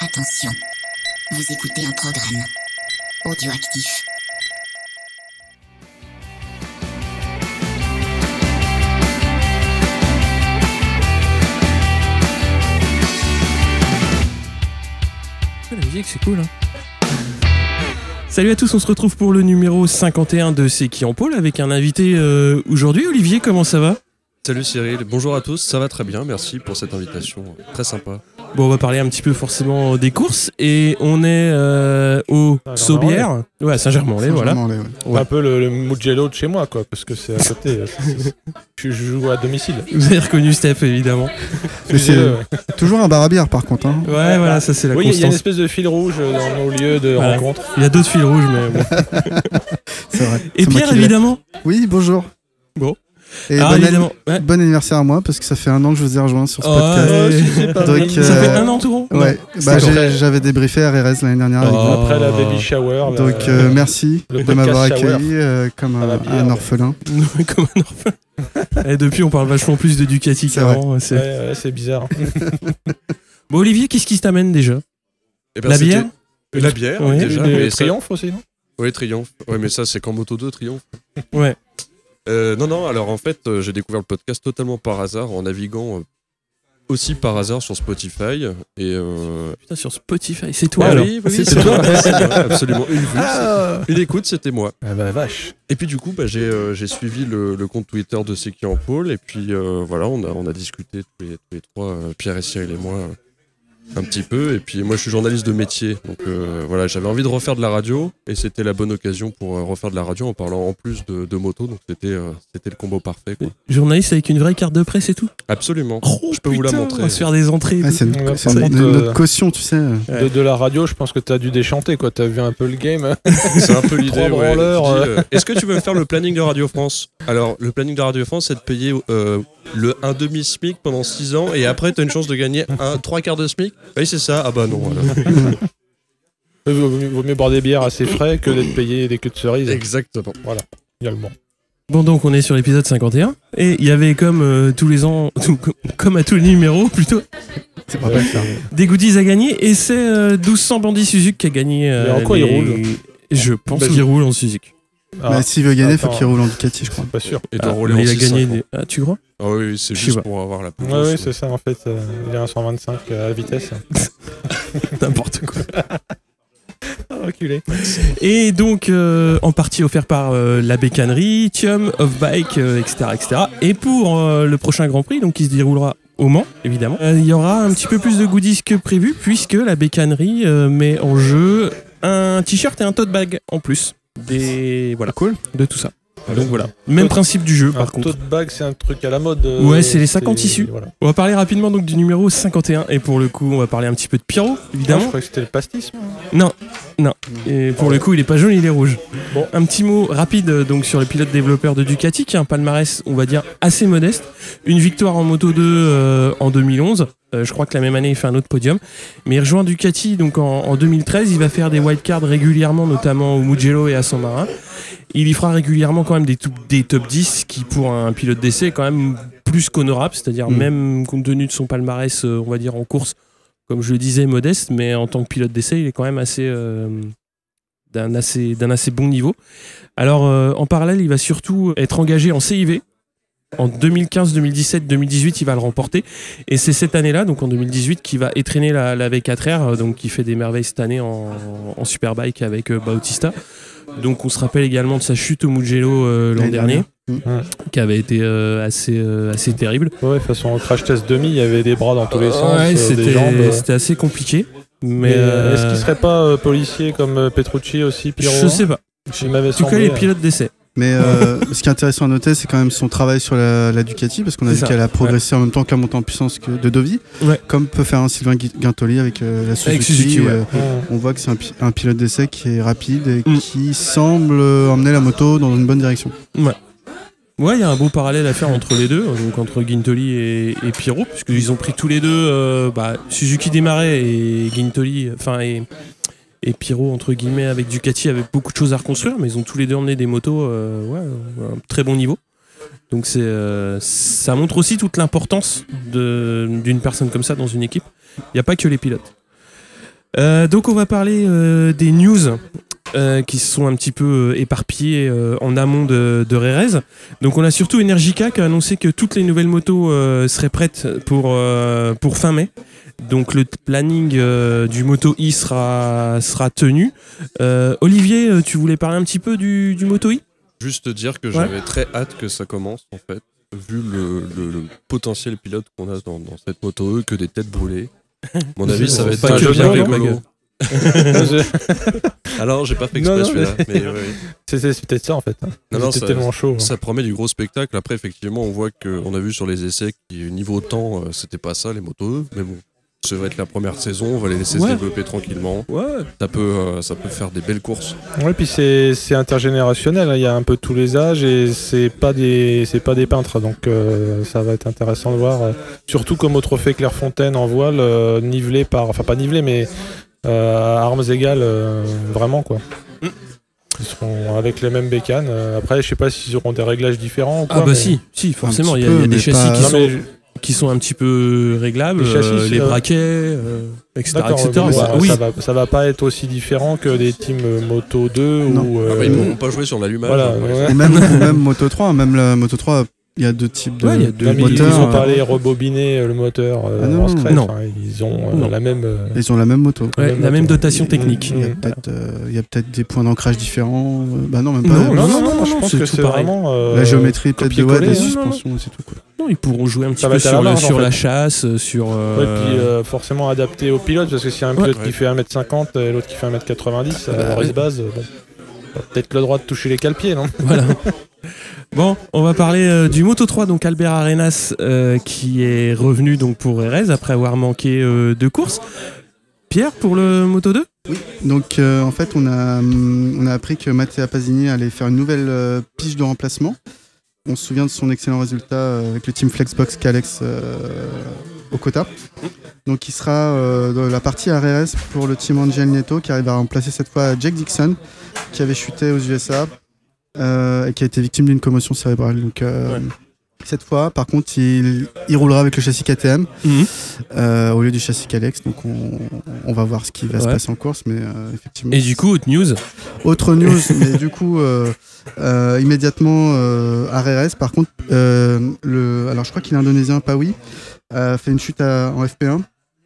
Attention, vous écoutez un programme audioactif. La musique, c'est cool. Hein. Salut à tous, on se retrouve pour le numéro 51 de C'est qui en pôle avec un invité euh, aujourd'hui. Olivier, comment ça va? Salut Cyril, bonjour à tous, ça va très bien, merci pour cette invitation, très sympa. Bon, on va parler un petit peu forcément des courses et on est euh, au Ah, Saubière. Ouais, Saint-Germain-en-Laye, voilà. Ouais. Ouais. Un peu le, le Mugello de chez moi, quoi, parce que c'est à côté. je, je joue à domicile. Vous avez reconnu Steph, évidemment. Euh, c'est toujours un bar à bière par contre. Hein. Ouais, voilà, ça c'est la Oui, il y a une espèce de fil rouge dans nos lieux de Voilà. rencontre. Il y a d'autres fils rouges, mais bon. C'est vrai. Et Pierre, évidemment. Oui, bonjour. Bon. Et Ah, bon. Ouais. bon anniversaire à moi parce que ça fait un an que je vous ai rejoint sur ce Oh, podcast. ouais. Donc. Ça euh, fait un an tout rond. Ouais, bah, j'avais débriefé à RS l'année dernière avec Oh. vous. Après la baby shower. Donc euh, merci le de m'avoir accueilli euh, comme un, bière, un ouais. orphelin. Comme un orphelin. Et depuis, on parle vachement plus de Ducati qu'avant. c'est- Ouais, ouais, c'est bizarre. Bon, Olivier, qu'est-ce qui t'amène déjà Eh ben, La bière La bière, déjà. Mais ça- triomphes aussi, non? Oui, Triomphe. Ouais, mais ça, c'est qu'en Moto 2, Triomphe. Ouais. Euh, non, non, alors en fait, euh, j'ai découvert le podcast totalement par hasard, en naviguant euh, aussi par hasard sur Spotify. Et. Euh... Putain, sur Spotify, c'est toi ah alors oui, oui, C'est toi. c'est moi, absolument. Une vue, Ah c'est- une écoute, c'était moi. Ah bah vache. Et puis du coup, bah, j'ai euh, suivi le, le compte Twitter de C'est qui en pôle. Et puis euh, voilà, on a, on a discuté tous les, tous les trois, Pierre et Cyril et moi, euh, un petit peu. Et puis moi, je suis journaliste de métier. Donc euh, voilà, j'avais envie de refaire de la radio. Et c'était la bonne occasion pour euh, refaire de la radio en parlant en plus de, de moto. Donc c'était euh, c'était le combo parfait. quoi. Journaliste avec une vraie carte de presse et tout? Absolument. Oh, Je peux vous la montrer. On va se faire des entrées. Ah, c'est Ouais, une- c'est notre caution, tu sais. Ouais. De, de la radio, je pense que t'as dû déchanter, quoi. T'as vu un peu le game. C'est un peu l'idée. Trois ouais. Est-ce que tu veux faire le planning de Radio France? Alors, le planning de Radio France, c'est de payer euh, le un demi SMIC pendant 6 ans et après, tu as une chance de gagner un trois quarts de SMIC Oui, c'est ça. Ah bah non. alors. Il vaut mieux- boire des bières assez frais que d'être payé des queues de cerises. Exactement. Également. Bon, donc on est sur l'épisode 51. Et il y avait comme euh, tous les ans, tout- comme à tous les numéros plutôt, C'est pas mal ça. des goodies à gagner. Et c'est euh, 1200 Bandits Suzuki qui a gagné. euh, Mais en quoi il roule Je pense Bah, qu'il roule en Suzuki. Ah, Mais s'il veut gagner, il faut attends. qu'il roule en Ducati, je crois. pas sûr. Et Ah, rouler mais en il a 650. gagné. des- Ah, tu crois Ah oui, c'est juste pas. pour avoir la Ouais, potence. oui, c'est ça, en fait. euh, il est à 125 à la vitesse. N'importe quoi. Ah, reculé. Et donc, euh, en partie offert par euh, la bécannerie, Thium, Off-Bike, euh, etc., etc. Et pour euh, le prochain Grand Prix, donc qui se déroulera au Mans, évidemment, euh, il y aura un petit peu plus de goodies que prévu, puisque la bécannerie euh, met en jeu un t-shirt et un tote bag en plus. Des... Voilà, cool. De tout ça. Donc voilà. Même Tote- principe du jeu, par contre. tote bag, c'est un truc à la mode. euh, Ouais, c'est les 50 c'est- tissus. Voilà. On va parler rapidement donc du numéro 51. Et pour le coup, on va parler un petit peu de Pyro, Ah, je évidemment. croyais que c'était le pastis. Non, non. Et pour le coup, il est pas jaune, il est rouge. Bon. Un petit mot rapide euh, donc sur le pilote développeur de Ducati, qui a un palmarès, on va dire, assez modeste. Une victoire en Moto 2 euh, en 2011. Euh, je crois que la même année, il fait un autre podium. Mais il rejoint Ducati donc en, en 2013. Il va faire des wildcards régulièrement, notamment au Mugello et à San Marin. Il y fera régulièrement quand même des, top 10 qui, pour un pilote d'essai, est quand même plus qu'honorable. C'est-à-dire, Mm. même compte tenu de son palmarès, euh, on va dire, en course, comme je le disais, modeste, mais en tant que pilote d'essai, il est quand même assez euh, d'un assez, bon niveau. Alors, euh, en parallèle, il va surtout être engagé en CIV. En 2015, 2017, 2018, il va le remporter. Et c'est cette année-là, donc en 2018, qu'il va étraîner la, la V4R, euh, donc qui fait des merveilles cette année en, en Superbike avec euh, Bautista. Donc on se rappelle également de sa chute au Mugello euh, l'an dernier, dernière. qui avait été euh, assez, euh, assez terrible. Ouais, de toute façon, crash test demi, il y avait des bras dans tous les sens, Ouais, des c'était jambes. euh. c'était assez compliqué. Mais, Mais euh, est-ce qu'il serait pas euh, policier comme Petrucci aussi, Pierrot Je sais pas. En tout cas, semblé, il est euh, pilote d'essai. Mais euh, ce qui est intéressant à noter, c'est quand même son travail sur la, la Ducati, parce qu'on a vu qu'elle a progressé en même temps que la montée en puissance que de Dovi, Ouais. comme peut faire un Sylvain Gui- Guintoli avec euh, la Suzuki. Avec Suzuki, ouais. euh, on voit que c'est un, pi- un pilote d'essai qui est rapide et Mm. qui semble emmener la moto dans une bonne direction. Ouais, il y a un beau parallèle à faire entre les deux, donc entre Guintoli et, et Pirot, puisqu'ils ont pris tous les deux, euh, bah, Suzuki démarrait et Guintoli, enfin et, et Pirot entre guillemets avec Ducati avec beaucoup de choses à reconstruire, mais ils ont tous les deux emmené des motos, euh, ouais, à un très bon niveau. Donc euh, ça montre aussi toute l'importance d'une personne comme ça dans une équipe. Il n'y a pas que les pilotes. Euh, donc on va parler des news qui se sont un petit peu éparpillées en amont de, de Rérez. Donc on a surtout Energica qui a annoncé que toutes les nouvelles motos seraient prêtes pour, pour fin mai. Donc le planning euh, du Moto i sera, sera tenu. Euh, Olivier, euh, tu voulais parler un petit peu du, du Moto i? Juste dire que j'avais très hâte que ça commence en fait, vu le, le- le potentiel pilote qu'on a dans, dans cette moto E, que des têtes brûlées. À mon avis, ça va être Pas un que jeu bien rigolo. Alors, j'ai pas fait exprès celui-là, mais- mais ouais. C'est peut-être ça en fait. hein. Non, ça- tellement chaud. hein. Ça promet du gros spectacle. Après, effectivement, on voit qu'on a vu sur les essais que niveau temps, c'était pas ça, les motos E. Mais bon, ça va être la première saison, on va les laisser Ouais. se développer tranquillement. Ouais. Ça peut, euh, ça peut faire des belles courses. Ouais, puis c'est c'est intergénérationnel. hein. Il y a un peu tous les âges et c'est pas des c'est pas des peintres. Donc euh, ça va être intéressant de voir. euh, surtout comme au trophée Clairefontaine en voile, euh, nivelé par, enfin pas nivelé, mais euh, à armes égales, euh, vraiment quoi. Ils seront avec les mêmes bécanes. Après, je sais pas s'ils auront des réglages différents ou quoi. Ah bah mais- si, si, forcément, il y a, y des châssis pas- qui Non, sont qui sont un petit peu réglables, Les châssis, euh, les braquets, euh, etc. Ça- ouais, oui, ça, va, ça va pas être aussi différent que des teams Moto 2 Non. ou. Ah euh, bah, ils pourront pas jouer sur l'allumage. voilà, ouais. Ou même, même Moto 3, même la Moto 3, il y a deux types de, Ouais, y a deux moteurs. ils ont euh, parlé rebobiner euh, le moteur euh, Ah non, en scratch. non. hein, ils ont euh, Non. la même. euh, Ils ont la même moto. Ouais, même la même dotation technique. Il y a Mm. peut-être euh, il y a peut-être des points d'ancrage différents. euh, Bah non, même pas. Non, Non, non, non, non, non, je non, pense c'est que tout c'est pareil. vraiment. euh, la géométrie peut-être de ouais, copier-coller, des hein, suspensions, c'est tout. Quoi. Non, ils pourront jouer un petit Ça peu à sur, la en sur fait. la chasse, sur. euh, Ouais, puis euh, forcément adapté au pilote, parce que s'il y a un Ouais. pilote qui fait 1m50 et l'autre qui fait 1m90, Bah, alors ouais. il se base, bon, t'as peut-être le droit de toucher les cale-pieds, non? Voilà. Bon, on va parler euh, du Moto 3, donc Albert Arenas euh, qui est revenu donc pour Erez après avoir manqué euh, deux courses. Pierre pour le Moto 2 Donc euh, en fait, on a, on a appris que Matteo Pasini allait faire une nouvelle pige de remplacement. On se souvient de son excellent résultat avec le team Flexbox Calex au quota. Donc il sera dans la partie RRS pour le team Angel Neto qui arrive à remplacer cette fois Jake Dixon qui avait chuté aux USA et qui a été victime d'une commotion cérébrale. Donc euh, Ouais. cette fois, par contre, il, il roulera avec le châssis KTM Mhm. euh, au lieu du châssis Calex. Donc on, on va voir ce qui va se passer en course, mais euh, effectivement. Et du coup, haute news? Autre news, mais du coup, euh, euh, immédiatement euh, à RRS, par contre, euh, le, alors je crois qu'il est indonésien, Pawi, a fait une chute à- en FP1.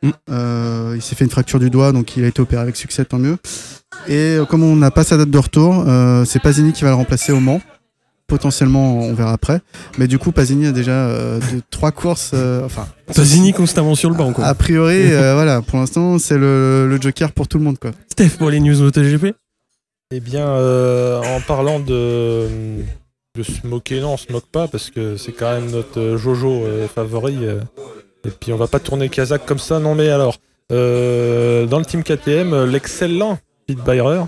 Mm. Euh, il s'est fait une fracture du doigt, donc il a été opéré avec succès, tant mieux. Et euh, comme on n'a pas sa date de retour, euh, c'est Pasini qui va le remplacer au Mans. Potentiellement, on verra après. Mais du coup, Pasini a déjà euh, deux- trois courses. euh, enfin, Pasini constamment sur le banc. Quoi. a priori, euh, voilà, pour l'instant, c'est le, le joker pour tout le monde, quoi. Steph pour les news MotoGP. Eh bien, euh, en parlant de, de se moquer, non, on se moque pas parce que c'est quand même notre Jojo euh, favori. euh, et puis on va pas tourner Kazakh comme ça, non mais alors, euh, dans le team KTM, l'excellent Pete Byrer,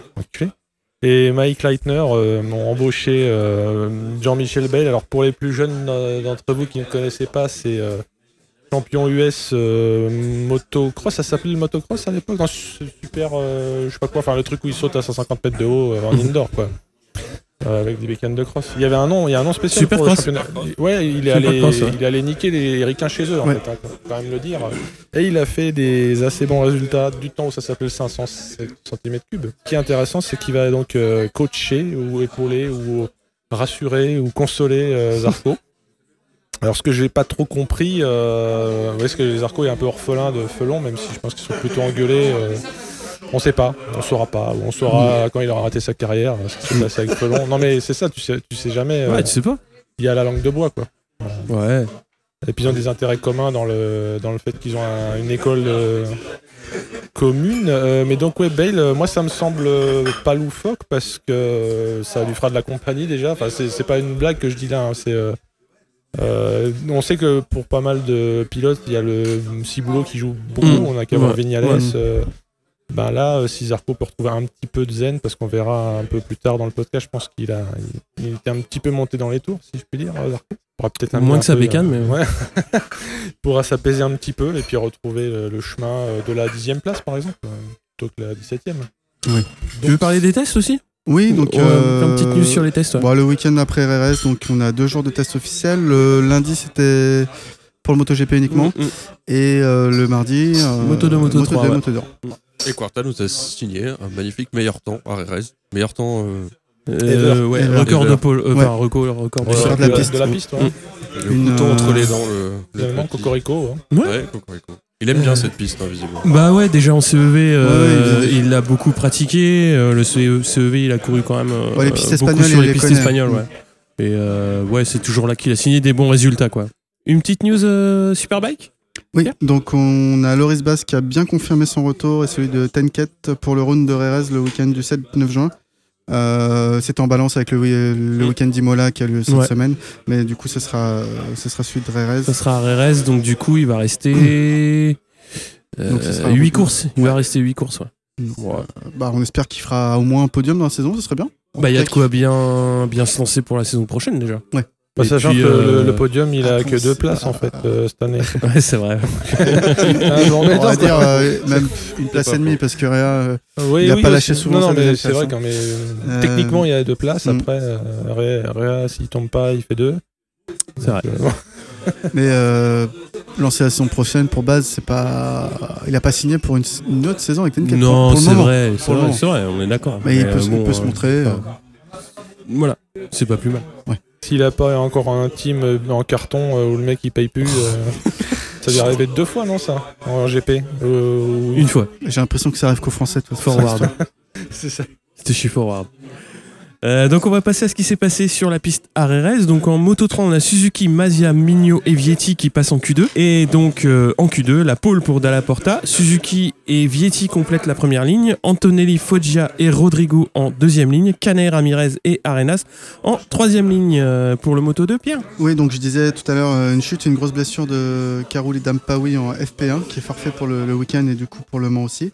et Mike Leitner euh, m'ont embauché euh, Jean-Michel Bale. Alors pour les plus jeunes euh, d'entre vous qui ne connaissaient pas, c'est euh, champion US motocross, ça s'appelait le motocross à l'époque, super, je sais pas quoi, enfin le truc où il saute à 150 mètres de haut en indoor quoi. Euh, avec des bécanes de cross. Il y avait un nom, il y a un nom spécial pour le Supercross. championnat. Ouais, il est, allé, ouais. il est allé niquer les ricains chez eux, en Ouais. fait, hein, faut quand même le dire. Et il a fait des assez bons résultats du temps où ça s'appelle 500 cm3. Ce qui est intéressant, c'est qu'il va donc euh, coacher ou épauler ou rassurer ou consoler euh, Zarco. Alors ce que j'ai pas trop compris, euh, vous voyez, ce que Zarco est un peu orphelin de Felon, même si je pense qu'ils sont plutôt engueulés. Euh, on sait pas, on saura pas, ou on saura quand il aura raté sa carrière, ce qui s'est passé avec Felon. Non mais c'est ça, tu sais, tu sais jamais. euh, Ouais, tu sais pas. Il y a la langue de bois quoi. Ouais. Et puis ils ont des intérêts communs dans le, dans le fait qu'ils ont un- une école euh, commune. Euh, mais donc ouais, Bale, euh, moi ça me semble euh, pas loufoque parce que euh, ça lui fera de la compagnie déjà. Enfin, c'est c'est pas une blague que je dis là. hein, c'est euh, euh, on sait que pour pas mal de pilotes, il y a le Ciboulot qui joue beaucoup. Mm. On a qu'à voir. Vignales. Euh, ben là, euh, si Zarco peut retrouver un petit peu de zen, parce qu'on verra un peu plus tard dans le podcast, je pense qu'il a, il, il était un petit peu monté dans les tours, si je puis dire, euh, Zarco. Pourra peut-être Moins un que sa peu, bécane, euh, mais- ouais. Il pourra s'apaiser un petit peu et puis retrouver le, le chemin euh, de la dixième place, par exemple, euh, plutôt que la 17ème. Tu veux parler des tests aussi? Oui, donc. Euh, Comme petite news sur les tests. ouais. Bon, le week-end après RRS, donc on a deux jours de tests officiels. Le lundi, c'était pour le MotoGP uniquement. Mm, mm. Et euh, le mardi. euh, Moto 2, Moto 3, 2, ouais. Moto 2. Et Quarta nous a signé un magnifique meilleur temps à Rérez. Meilleur temps. euh, Euh, ouais, record de pôle. euh, Ouais. Enfin, record, record pôle. de la piste. De la piste, ouais. le Une, couteau euh, entre les dents. Le, le petit. Cocorico. hein. Ouais, Cocorico. Il aime bien cette piste, hein, visiblement. Bah ouais, déjà en CEV, euh, Ouais, il- l'a beaucoup pratiqué. euh, le CE CEV, il a couru quand même euh, Ouais, les pistes beaucoup espagnoles, sur les les pistes connaît. espagnoles. Ouais. Et euh, ouais, c'est toujours là qu'il a signé des bons résultats. quoi. Une petite news euh, Superbike? Oui, donc on a Loris Bass qui a bien confirmé son retour et celui de Tenket pour le round de Rérez le week-end du 7-9 juin. Euh, c'est en balance avec le, le week-end d'Imola qui a lieu cette Ouais. semaine, mais du coup ce sera, ce sera celui de Rérez. Ça sera à Rérez, donc du coup, il va rester. Donc, ce sera 8 beaucoup. courses. Il va rester 8 courses. Ouais. Euh, Bah, on espère qu'il fera au moins un podium dans la saison, ce serait bien. Bah, il y a de quoi bien, bien se lancer pour la saison prochaine déjà. Bah, sachant puis, que euh, le, le podium, il a ah, que deux places en fait euh, cette année. Ouais, c'est vrai. Ah, bon, On va dire euh, même une place et demie parce que Réa, euh, Oui, Il a oui, pas aussi. lâché souvent Non, mais c'est vrai quand mais techniquement il y a deux places. mm. Après, euh, Réa, Réa, s'il tombe pas, il fait deux. C'est vrai. Euh, mais euh, lancer la saison prochaine pour base, c'est pas. Il a pas signé pour une, une autre saison avec Tenket. Non, c'est vrai, c'est vrai, moment. c'est vrai, on est d'accord. Mais il peut, se- montrer. Voilà, c'est pas plus mal. S'il a pas encore un team euh, en carton euh, où le mec il paye plus, euh, ça lui est arrivé deux fois, non ça En GP euh, Une fois, J'ai l'impression que ça arrive qu'aux Français. de toute façon. forward. C'est ça. C'était chez Forward. Euh, donc on va passer à ce qui s'est passé sur la piste RRS. Donc en Moto 3, on a Suzuki, Mazia, Migno et Vietti qui passent en Q2. Et donc euh, en Q2, la pole pour Dalla Porta. Suzuki et Vietti complètent la première ligne. Antonelli, Foggia et Rodrigo en deuxième ligne. Canet, Ramirez et Arenas en troisième ligne euh, pour le Moto 2. Pierre Oui, donc je disais tout à l'heure, une chute et une grosse blessure de Karouli Dampawi en FP1, qui est forfait pour le, le week-end et du coup pour le Mans aussi.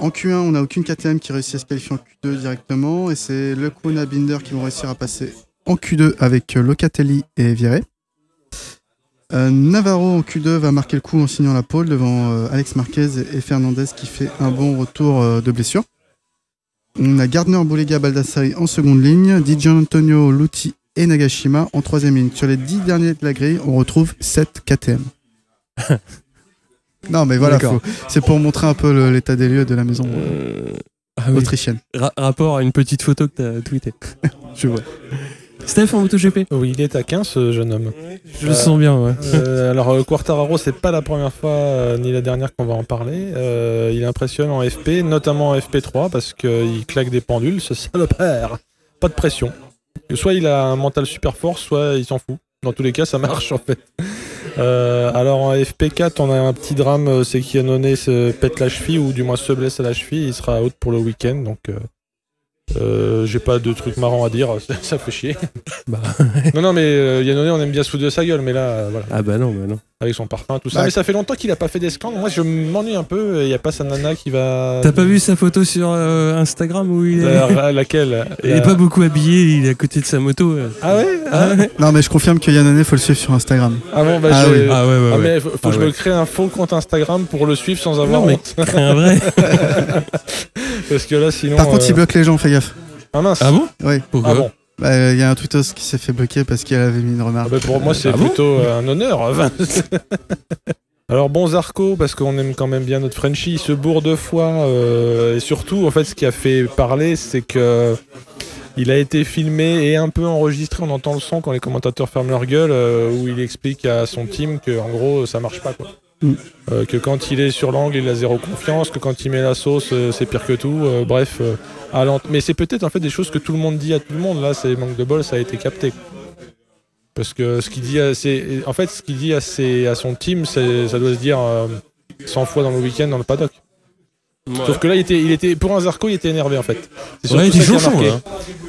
En Q1, on n'a aucune KTM qui réussit à se qualifier en Q2 directement, et c'est Lecuna Binder qui vont réussir à passer en Q2 avec euh, Locatelli et Viré. Euh, Navarro en Q2 va marquer le coup en signant la pole devant euh, Alex Marquez et Fernandez qui fait un bon retour de blessure. On a Gardner, Boulega, Baldassari en seconde ligne, Di Antonio, Lutti et Nagashima en troisième ligne. Sur les dix derniers de la grille, on retrouve 7 KTM. non, mais voilà, faut- c'est pour montrer un peu le- l'état des lieux de la maison euh, Euh, ah oui. autrichienne. Ra- rapport à une petite photo que tu as tweetée. Je vois. Steph en MotoGP Oui, il est à 15 ce jeune homme. Je le Euh, sens bien, ouais. Euh, alors euh, Quartararo, c'est pas la première fois euh, ni la dernière qu'on va en parler. Euh, il impressionne en FP, notamment en FP3 parce qu'il claque des pendules, ce salopard. Pas de pression. Soit il a un mental super fort, soit il s'en fout. Dans tous les cas, ça marche en fait. Euh, alors en FP4, on a un petit drame, euh, c'est qu'Yannone se pète la cheville ou du moins se blesse à la cheville. Il sera out pour le week-end, donc euh, euh, j'ai pas de trucs marrants à dire. Ça, ça fait chier. Bah, non, non, mais euh, Yannone, on aime bien se foutre de sa gueule, mais là, euh, voilà ah bah non, bah non. avec son parfum, tout ça. Bah, mais ça fait longtemps qu'il a pas fait d'esclandre. Moi, je m'ennuie un peu. Il n'y a pas sa nana qui va. T'as pas vu sa photo sur euh, Instagram où il est, Euh, laquelle il est pas beaucoup habillé, il est à côté de sa moto. euh. Ah ouais Ah ouais Non, mais je confirme que Yannone, faut le suivre sur Instagram. Ah bon, bah Ah j'ai- oui. Ah ouais, ouais, Ah, mais faut, faut Ah que je me crée un faux compte Instagram pour le suivre sans avoir Non, mais honte. crée un vrai. Parce que là, sinon. Par contre, il bloque les gens, fais gaffe. Ah mince. Ah bon Oui. Pourquoi Ah bon Bah, Il y a un tweetos qui s'est fait bloquer parce qu'il avait mis une Ah remarque. bah, Pour moi, c'est Ah plutôt euh, un honneur. Enfin, Alors bon Zarco, parce qu'on aime quand même bien notre Frenchie, il se bourre deux fois. euh, et surtout, en fait, ce qui a fait parler, c'est que il a été filmé et un peu enregistré. On entend le son quand les commentateurs ferment leur gueule, euh, où il explique à son team que en gros, ça marche pas. Quoi. Mm. Euh, que quand il est sur l'angle, il a zéro confiance, que quand il met la sauce, euh, c'est pire que tout. euh, bref, euh, à mais c'est peut-être en fait des choses que tout le monde dit à tout le monde. Là, c'est manque de bol, ça a été capté. Parce que ce qu'il dit, à ses- en fait, ce qu'il dit à, ses- à son team, ça doit se dire euh, 100 fois dans le week-end dans le paddock. Sauf que là, il était, il était, pour un Zarco, il était énervé en fait. C'est Ouais, il.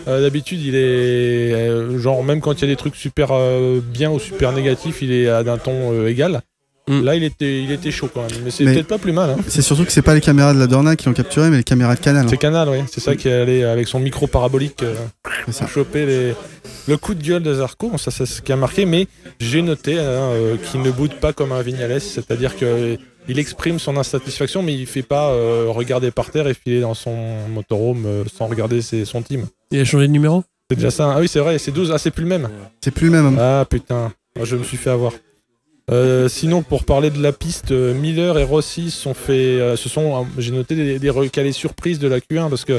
Euh, D'habitude, il est euh, genre même quand il y a des trucs super euh, bien ou super négatifs, il est à d'un ton euh, égal. Mm. Là, il était, il était chaud quand même. Mais c'est peut-être pas plus mal. Hein. C'est surtout que c'est pas les caméras de la Dorna qui l'ont capturé, mais les caméras de Canal. hein. C'est Canal, oui. C'est ça qui est allé avec son micro parabolique euh, choper les... le coup de gueule de Zarco. Ça, c'est ce qui a marqué. Mais j'ai noté hein, euh, qu'il ne boude pas comme un Vignales, c'est-à-dire que il exprime son insatisfaction, mais il fait pas euh, regarder par terre et filer dans son motorhome euh, sans regarder ses- son team. Il a changé de numéro? C'est déjà ça. Ah oui, c'est vrai. C'est 12. Ah, c'est plus le même. C'est plus le même. Ah putain, je me suis fait avoir. Euh, sinon, pour parler de la piste, euh, Miller et Rossi sont fait, euh, se sont, euh, j'ai noté des, des recalés surprises de la Q1 parce que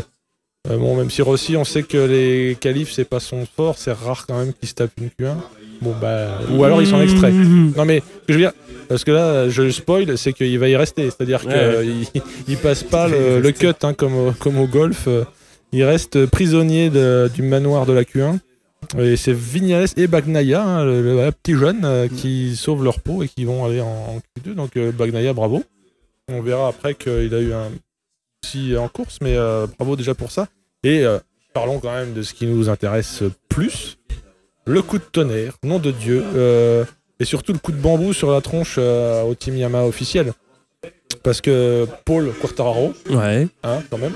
euh, bon, même si Rossi, on sait que les qualifs c'est pas son fort, c'est rare quand même qu'il se tape une Q1. Bon bah, ou alors ils sont extraits. Non mais ce que je veux dire, parce que là, je le spoil, c'est qu'il va y rester, c'est-à-dire Ouais, qu'il il passe pas le, le cut hein, comme, au, comme au golf. euh, Il reste prisonnier de- du manoir de la Q1. Et c'est Vignales et Bagnaia, hein, le, le- petit jeune, euh, qui sauvent leur peau et qui vont aller en, en Q2. Donc euh, Bagnaia, bravo. On verra après qu'il a eu un petit en course, mais euh, bravo déjà pour ça. Et euh, parlons quand même de ce qui nous intéresse plus. Le coup de tonnerre, nom de Dieu. et surtout le coup de bambou sur la tronche au Team Yamaha officiel. Parce que Paul Quartararo, Ouais. hein, quand même.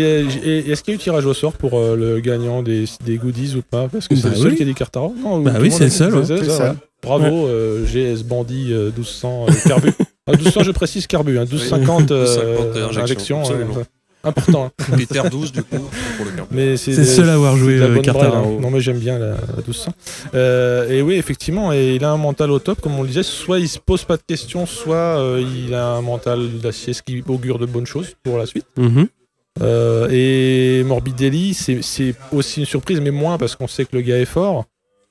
Est-ce qu'il y a eu tirage au sort pour euh, le gagnant des, des goodies ou pas? Parce que c'est Bah le seul oui. qui a dit Quartararo Non, Bah oui, c'est le seul, ouais. c'est C'est ça, ça. ouais. Bravo, euh, GS Bandit euh, 1200 euh, carbu. Ah, 1200, je précise carbu, hein, 1250 euh, 1250 injections, important. hein. Critère 12 du coup pour le carburant. Mais c'est le seul à avoir joué la euh, bonne braille, Quartararo. hein. Non mais j'aime bien la, la 1200. Euh, et oui effectivement, et il a un mental au top comme on le disait. Soit il se pose pas de questions, soit euh, il a un mental d'acier, ce qui augure de bonnes choses pour la suite. Mhm. Euh, et Morbidelli, c'est aussi une surprise, mais moins parce qu'on sait que le gars est fort.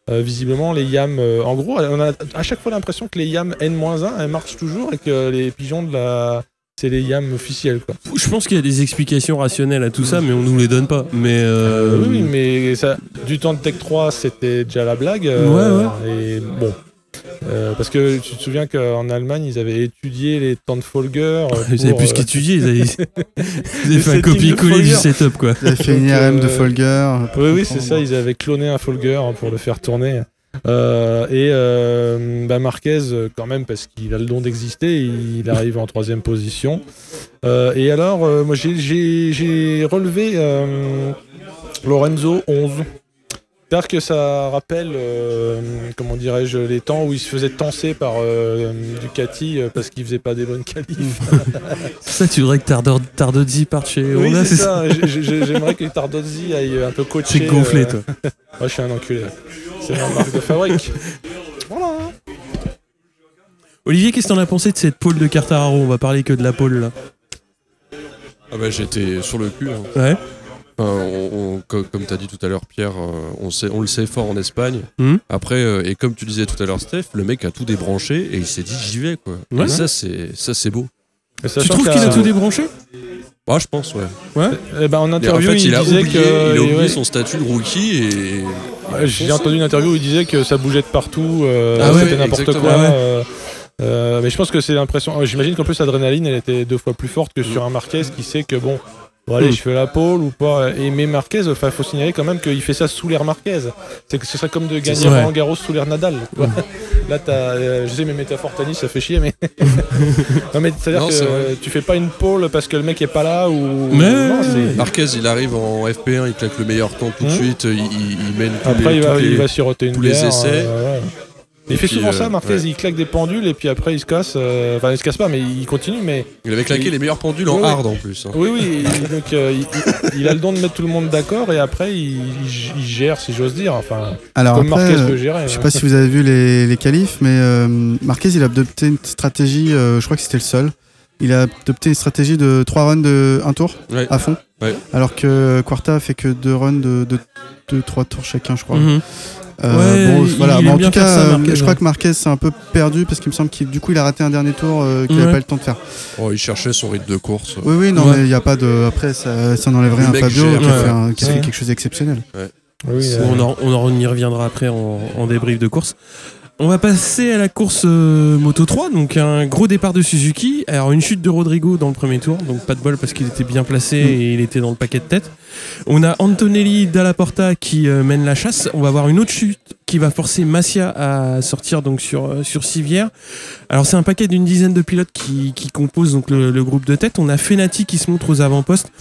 Euh, visiblement, les yams, euh, en gros, on a à chaque fois l'impression que les yams N-1, elles marchent toujours et que les pigeons de la. C'est les yams officiels, quoi. Je pense qu'il y a des explications rationnelles à tout ça, mais on nous les donne pas. Mais euh, oui, mais ça, du temps de Tech 3, c'était déjà la blague. Ouais, Et bon. Euh, parce que tu te souviens qu'en Allemagne, ils avaient étudié les temps de Folger. euh, ils avaient pour, plus euh, qu'étudier, ils avaient, ils avaient fait un copier-coller du setup, quoi. Vous avez fait une IRM de euh, Folger. Oui, oui, c'est ça. Ils avaient cloné un Folger hein, pour le faire tourner. Euh, et euh, bah, Marquez, euh, quand même, parce qu'il a le don d'exister, il arrive en troisième position. Euh, et alors, euh, moi, j'ai- relevé euh, Lorenzo 11. C'est-à-dire que ça rappelle, euh, comment dirais-je, les temps où il se faisait tenser par euh, Ducati euh, parce qu'il faisait pas des bonnes qualifs. Ça, tu voudrais que Tardozzi parte chez Honda, c'est c'est ça ça. J'ai- j'ai- J'aimerais que Tardozzi aille un peu coacher. C'est gonflé, euh, toi. moi, je suis un enculé. C'est ma marque de fabrique. Voilà. Olivier, qu'est-ce que t'en as pensé de cette pole de Quartararo On va parler que de la pole, là. Ah bah j'étais sur le cul. hein. Ouais. Enfin, on- on- co- comme tu as dit tout à l'heure, Pierre, euh, on, sait, on le sait fort en Espagne. Mhm. Après, euh, et comme tu disais tout à l'heure, Steph, le mec a tout débranché et il s'est dit j'y vais quoi. Ouais. Et ça, c'est ça c'est beau. Et Tu trouves qu'il a tout débranché? Ah, je pense, ouais. Eh ben, en Et interview, en fait, il, il, a disait oublié, que. il a oublié ouais, son statut de rookie et. ouais, J'ai entendu une interview où il disait que ça bougeait de partout, euh, Ah ouais, c'était n'importe exactement. quoi. Ah ouais. euh, euh, mais je pense que c'est l'impression. euh, J'imagine qu'en plus, l'adrénaline, elle était deux fois plus forte que sur un Marquez qui sait que bon. Bon, allez, Mm. je fais la pole ou pas? Et mais Marquez, enfin, faut signaler quand même qu'il fait ça sous l'air Marquez. C'est que ce serait comme de gagner ça, ouais. Roland Garros sous l'air Nadal. quoi. Là, t'as, euh, je sais, mes métaphores tennis, ça fait chier, mais. non, mais c'est-à-dire Non, que euh, tu fais pas une pole parce que le mec est pas là ou. Mais- Non, c'est- Marquez, il arrive en FP1, il claque le meilleur temps tout de Mhm. suite, il, il- il mène tous Après, les, il va, les- il va siroter une tous les essais. euh, ouais. Il fait souvent euh, ça, Marquez. ouais. Il claque des pendules et puis après il se casse. euh, Enfin, il se casse pas, mais il continue. Mais Il avait claqué Il- les meilleurs pendules en hard en plus. hein. oui, oui. il- donc euh, il, a le don de mettre tout le monde d'accord et après il, gère, si j'ose dire. Enfin, Alors comme après, Marquez peut gérer. je sais hein. pas si vous avez vu les, les qualifs, mais euh, Marquez, il a adopté une stratégie, euh, je crois que c'était le seul. Il a adopté une stratégie de 3 runs de 1 tour Ouais. à fond. Ouais. Alors que Quarta fait que 2 runs de 2-3 tours chacun, je crois. Mhm. Euh, Ouais, bon, il- voilà. il en tout cas, ça, euh, Marquez, je crois ouais. que Marquez s'est un peu perdu parce qu'il me semble qu'il du coup il a raté un dernier tour euh, qu'il Ouais. n'avait pas eu le temps de faire. Oh, il cherchait son rythme de course. Oui, oui, non, Ouais. mais il n'y a pas de. Après, ça, ça n'enlève rien Le à mec Fabio qui a, ouais. fait, un- qui a fait Ouais. quelque chose d'exceptionnel. Oui, euh, on, en, on en y reviendra après en, en débrief de course. On va passer à la course euh, Moto 3, donc un gros départ de Suzuki. Alors une chute de Rodrigo dans le premier tour, donc pas de bol parce qu'il était bien placé Mm. et il était dans le paquet de tête. On a Antonelli Dalla Porta qui euh, mène la chasse. On va avoir une autre chute qui va forcer Massia à sortir donc sur, euh, sur Civière. Alors c'est un paquet d'une dizaine de pilotes qui, qui composent donc le, le groupe de tête. On a Fenati qui se montre aux avant-postes,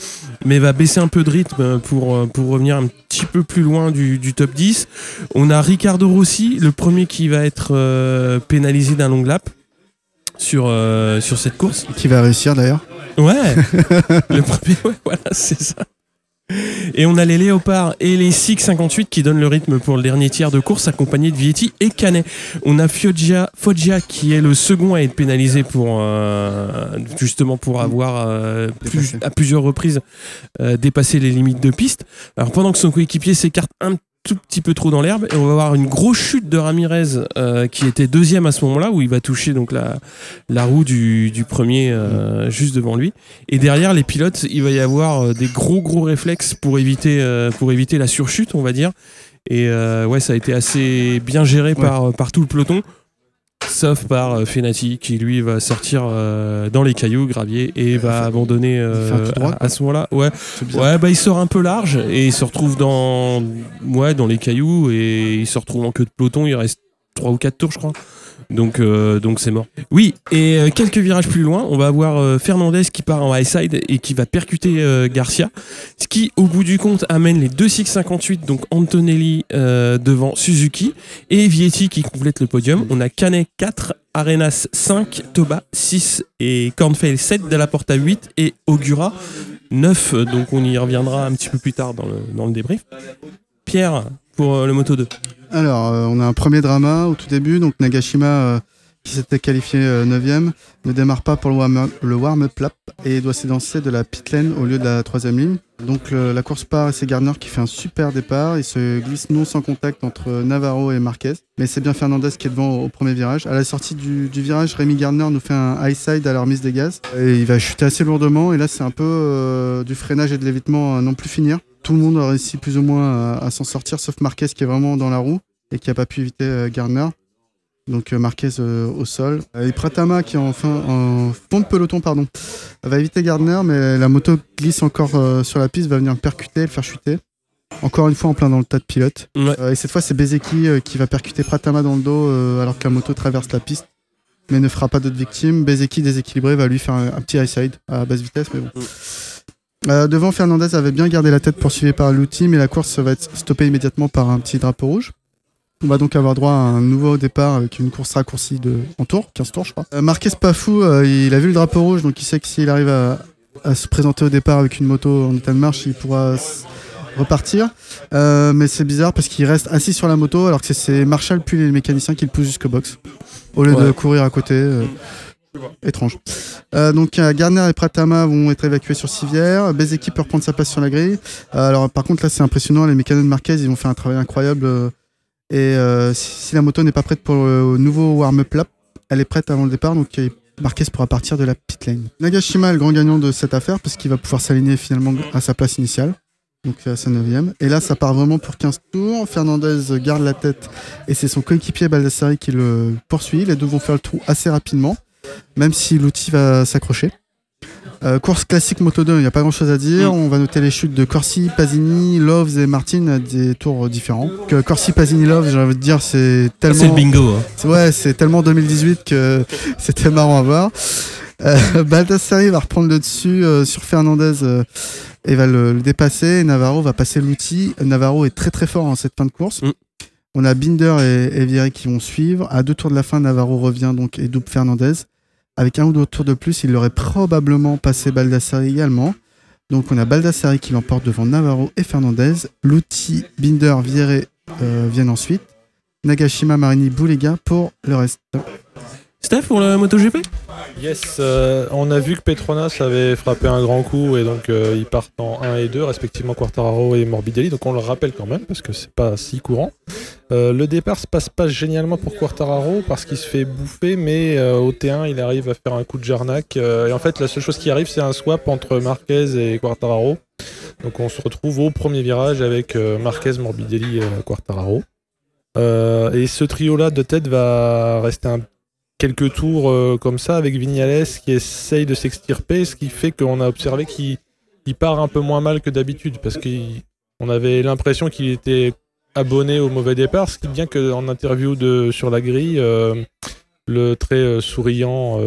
mais va baisser un peu de rythme pour, euh, pour revenir un petit peu plus loin du, du top 10. On a Ricardo Rossi, le premier qui va être euh, pénalisé d'un long lap sur, euh, sur cette course. Qui va réussir d'ailleurs. Ouais, le premier, ouais, voilà, c'est ça. Et on a les Léopards et les Six 58 qui donnent le rythme pour le dernier tiers de course, accompagnés de Vietti et Canet. On a Foggia, Foggia qui est le second à être pénalisé pour euh, justement pour avoir euh, plus- à plusieurs reprises euh, dépassé les limites de piste. Alors pendant que son coéquipier s'écarte un tout petit peu trop dans l'herbe et on va avoir une grosse chute de Ramirez euh, qui était deuxième à ce moment-là où il va toucher donc la, la roue du, du premier euh, juste devant lui. Et derrière les pilotes il va y avoir euh, des gros gros réflexes pour éviter euh, pour éviter la surchute on va dire. Et euh, ouais ça a été assez bien géré par, par tout le peloton sauf par euh, Fenati qui lui va sortir euh, dans les cailloux graviers et va abandonner euh, droit, à, à ce moment-là ouais. Ouais, bah il sort un peu large et il se retrouve dans, ouais, dans les cailloux et il se retrouve en queue de peloton. Il reste 3 ou 4 tours, je crois. Donc, euh, donc c'est mort. Oui, et euh, quelques virages plus loin, on va avoir euh, Fernandez qui part en high side et qui va percuter Garcia. Ce qui, au bout du compte, amène les deux 658, donc Antonelli devant Suzuki et Vietti qui complète le podium. On a Canet 4, Arenas 5, Toba 6 et Cornfeld 7, de à 8 et Ogura 9. Donc on y reviendra un petit peu plus tard dans le, dans le débrief. Pierre, pour euh, le Moto 2. Alors, euh, on a un premier drama au tout début. Donc, Nagashima, euh, qui s'était qualifié 9ème, ne démarre pas pour le warm- le warm-up lap et doit s'élancer de la pit lane au lieu de la troisième ligne. Donc, la course part et c'est Gardner qui fait un super départ. Il se glisse non sans contact entre Navarro et Marquez. Mais c'est bien Fernandez qui est devant au, premier virage. À la sortie du, virage, Rémi Gardner nous fait un high side à la remise des gaz. Et il va chuter assez lourdement. Et là, c'est un peu du freinage et de l'évitement à non plus finir. Tout le monde a réussi plus ou moins à, à s'en sortir, sauf Marquez qui est vraiment dans la roue et qui n'a pas pu éviter euh, Gardner. Donc euh, Marquez euh, au sol. Et Pratama qui est enfin en fond de peloton pardon, va éviter Gardner, mais la moto glisse encore euh, sur la piste, va venir le percuter, le faire chuter. Encore une fois en plein dans le tas de pilotes. Ouais. Euh, et cette fois c'est Bezeki qui va percuter Pratama dans le dos alors que la moto traverse la piste. Mais ne fera pas d'autres victimes. Bezeki déséquilibré va lui faire un, un petit high side à basse vitesse, mais bon. Euh, devant, Fernandez avait bien gardé la tête poursuivi par l'outil, mais la course va être stoppée immédiatement par un petit drapeau rouge. On va donc avoir droit à un nouveau départ avec une course raccourcie de, en tour, 15 tours je crois. Euh, Marquez pas fou, euh, il a vu le drapeau rouge, donc il sait que s'il arrive à, à se présenter au départ avec une moto en état de marche, il pourra repartir. Euh, mais c'est bizarre parce qu'il reste assis sur la moto alors que c'est- Marshall puis les mécaniciens qui le poussent jusqu'au box. Au lieu de courir à côté. Étrange. Euh, donc euh, Garner et Pratama vont être évacués sur Civière. Bezeki peut reprendre sa place sur la grille. Euh, alors par contre là c'est impressionnant, les mécanos de Marquez ils vont faire un travail incroyable. et si, la moto n'est pas prête pour le nouveau warm-up lap, elle est prête avant le départ, donc Marquez pourra partir de la pit lane. Nagashima est le grand gagnant de cette affaire parce qu'il va pouvoir s'aligner finalement à sa place initiale. Donc à sa 9 Et là, ça part vraiment pour 15 tours. Fernandez garde la tête et c'est son coéquipier Baldassari qui le poursuit. Les deux vont faire le trou assez rapidement, même si l'outil va s'accrocher. Euh, course classique Moto 2, il n'y a pas grand chose à dire. On va noter les chutes de Corsi, Pasini, Loves et Martin à des tours différents. Que Corsi, Pasini, Loves, j'ai envie de dire, c'est tellement. C'est le bingo. hein. Ouais, c'est tellement 2018 que c'était marrant à voir. Euh, Baldassari va reprendre le dessus euh, sur Fernandez euh, et va le, le dépasser. Navarro va passer l'outil. Navarro est très très fort en cette fin de course. Mm. On a Binder et, et Vieri qui vont suivre. À deux tours de la fin, Navarro revient donc et double Fernandez. Avec un ou deux tours de plus, il aurait probablement passé Baldassari également. Donc on a Baldassari qui l'emporte devant Navarro et Fernandez. L'outil, Binder, Vieri euh, viennent ensuite. Nagashima, Marini, Boulega pour le reste. Steph pour le MotoGP Yes, euh, on a vu que Petronas avait frappé un grand coup et donc euh, ils partent en 1 et 2, respectivement Quartararo et Morbidelli. Donc on le rappelle quand même parce que c'est pas si courant. Euh, le départ se passe pas génialement pour Quartararo parce qu'il se fait bouffer, mais au T1 il arrive à faire un coup de jarnac. et en fait, la seule chose qui arrive, c'est un swap entre Marquez et Quartararo. Donc on se retrouve au premier virage avec Marquez, Morbidelli, euh, Quartararo. Et ce trio-là de tête va rester un quelques tours euh, comme ça avec Vignales qui essaye de s'extirper, ce qui fait qu'on a observé qu'il il part un peu moins mal que d'habitude parce qu'on avait l'impression qu'il était abonné au mauvais départ, ce qui bien qu'en interview de, sur la grille, euh, le très euh, souriant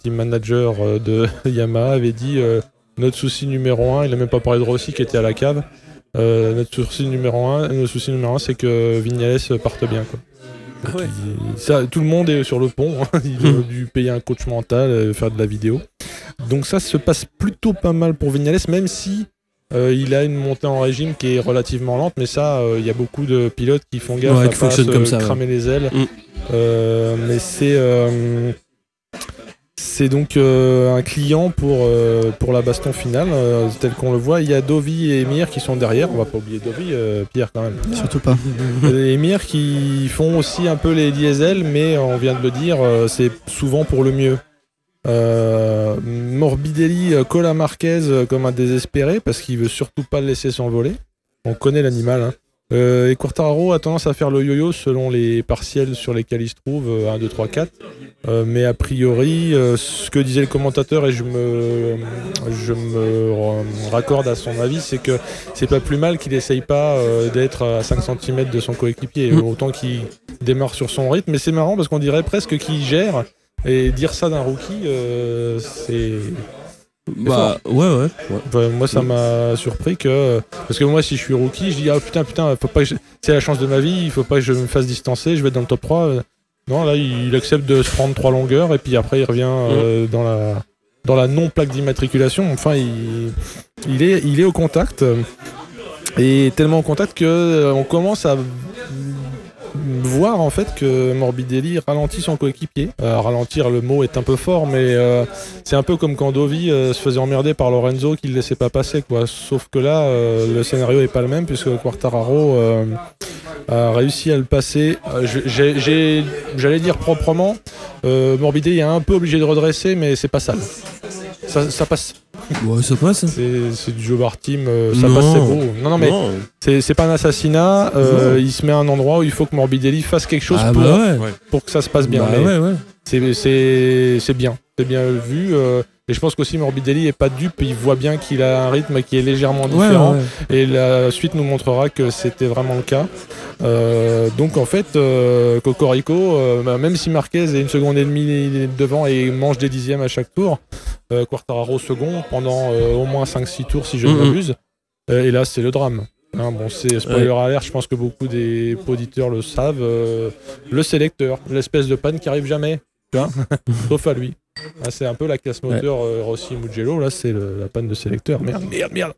team manager de Yamaha avait dit notre souci numéro un, il n'a même pas parlé de Rossi qui était à la cave. Notre souci numéro un, un, c'est que Vignales parte bien. Ah ouais. Il- ça, tout le monde est sur le pont. hein. Il a dû payer un coach mental, euh, faire de la vidéo. Donc ça se passe plutôt pas mal pour Vignales, même si Euh, il a une montée en régime qui est relativement lente, mais ça, euh, il y a beaucoup de pilotes qui font gaffe Ouais, à qui pas fonctionnent se comme ça, ouais. cramer les ailes. Mm. Euh, mais c'est c'est donc euh, un client pour, euh, pour la baston finale, euh, tel qu'on le voit. Il y a Dovi et Emir qui sont derrière. On va pas oublier Dovi, Pierre quand même. Surtout pas. Emir qui font aussi un peu les diesels, mais on vient de le dire, c'est souvent pour le mieux. Morbidelli colle à Marquez comme un désespéré parce qu'il veut surtout pas le laisser s'envoler. On connaît l'animal. hein. Euh, et Quartararo a tendance à faire le yo-yo selon les partiels sur lesquels il se trouve, euh, 1, 2, 3, 4. Euh, mais a priori, euh, ce que disait le commentateur, et je me, je me ra- raccorde à son avis, c'est que c'est pas plus mal qu'il essaye pas euh, d'être à 5 cm de son coéquipier, Mm. autant qu'il démarre sur son rythme. Mais c'est marrant parce qu'on dirait presque qu'il gère. Et dire ça d'un rookie, c'est. Bah, ouais, ouais. Moi, ça m'a surpris que. Parce que moi, si je suis rookie, je dis Ah putain, putain, faut pas que je- c'est la chance de ma vie, il faut pas que je me fasse distancer, je vais être dans le top 3. Non, là, il accepte de se prendre trois longueurs et puis après, il revient euh, dans la. Dans la non-plaque d'immatriculation, enfin, il, il, est, il est au contact. Et tellement au contact que euh, on commence à voir en fait que Morbidelli ralentit son coéquipier. Euh, ralentir, le mot est un peu fort, mais euh, c'est un peu comme quand Dovi euh, se faisait emmerder par Lorenzo qui le laissait pas passer, quoi. Sauf que là, le scénario est pas le même puisque Quartararo a réussi à le passer. J'allais dire proprement, Morbidelli est un peu obligé de redresser, mais c'est pas sale. Ça, ça passe. Ouais, ça passe. C'est c'est du Joe Team, euh, ça Non. passe, c'est beau. Non, non, mais c'est pas un assassinat. euh, il se met à un endroit où il faut que Morbidelli fasse quelque chose Ah pour, bah ouais. pour que ça se passe bien. Bah Mais ouais, ouais. c'est- c'est c'est bien, c'est bien vu. euh, et je pense qu'aussi Morbidelli est pas dupe, il voit bien qu'il a un rythme qui est légèrement Ouais, différent. ouais. Et la suite nous montrera que c'était vraiment le cas. Euh, donc en fait, euh, Cocorico, euh, bah, même si Marquez est une seconde et demie devant et mange des dixièmes à chaque tour, euh, Quartararo second pendant euh, au moins 5-6 tours si je ne Mhm. m'abuse. Euh, et là, c'est le drame. Hein, bon, c'est spoiler alert, je pense que beaucoup des auditeurs le savent. euh, le sélecteur, l'espèce de panne qui arrive jamais, tu vois, sauf à lui. Ah, c'est un peu la casse moteur euh, Rossi Mugello, là c'est la panne de sélecteur. Merde, merde, merde.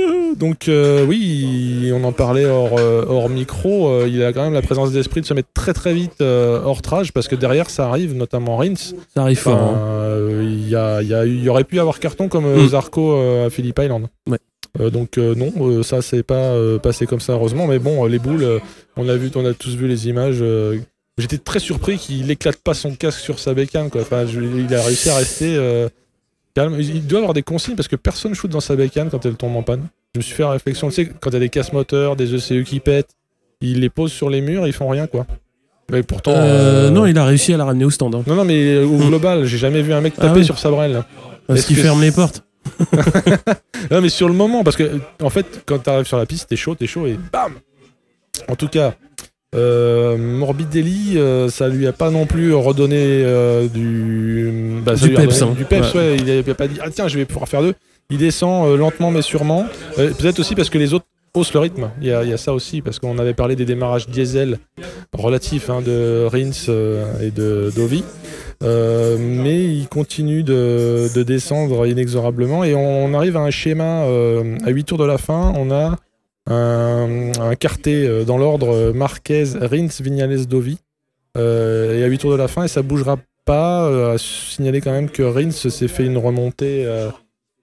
Euh, Donc euh, oui, on en parlait hors, hors micro, euh, il a quand même la présence d'esprit de se mettre très très vite hors trage parce que derrière ça arrive, notamment Rins. Ça arrive fort. Enfin, hein. il y, a, y, a y aurait pu avoir carton comme Mm. Zarco à Phillip Island. Ouais. Euh, donc euh, non, euh, ça c'est pas passé comme ça heureusement, mais bon, les boules, on a vu, on a tous vu les images. J'étais très surpris qu'il éclate pas son casque sur sa bécane. Quoi. Enfin, je- il a réussi à rester euh, calme. Il doit avoir des consignes parce que personne shoot dans sa bécane quand elle tombe en panne. Je me suis fait la réflexion, tu sais, quand il y a des casse moteurs, des ECU qui pètent, il les pose sur les murs, ils font rien quoi. Mais pourtant. Euh, euh, Non, il a réussi à la ramener au stand. hein. non, non, mais au Mm. global, j'ai jamais vu un mec Ah taper oui. sur sa brelle. Parce Est-ce qu'il ferme les portes. Non, mais sur le moment, parce que en fait, quand t'arrives sur la piste, t'es chaud, t'es chaud et bam En tout cas, euh, Morbidelli, euh, ça lui a pas non plus redonné euh, du. bah, ça Du lui a peps, redonné hein. Du peps, Ouais. ouais. Il, a, il a pas dit, ah tiens, je vais pouvoir faire deux. Il descend euh, lentement mais sûrement. Peut-être aussi parce que les autres haussent le rythme. Il y a, il y a ça aussi, parce qu'on avait parlé des démarrages diesel relatifs hein, de Rins et de Dovi. Mais il continue de, de descendre inexorablement et on, arrive à un schéma à 8 tours de la fin. On a un, un quartet euh, dans l'ordre euh, Marquez, Rins, Vignales, Dovi. Euh, et à 8 tours de la fin, et ça bougera pas. Euh, à signaler quand même que Rins s'est fait une remontée euh,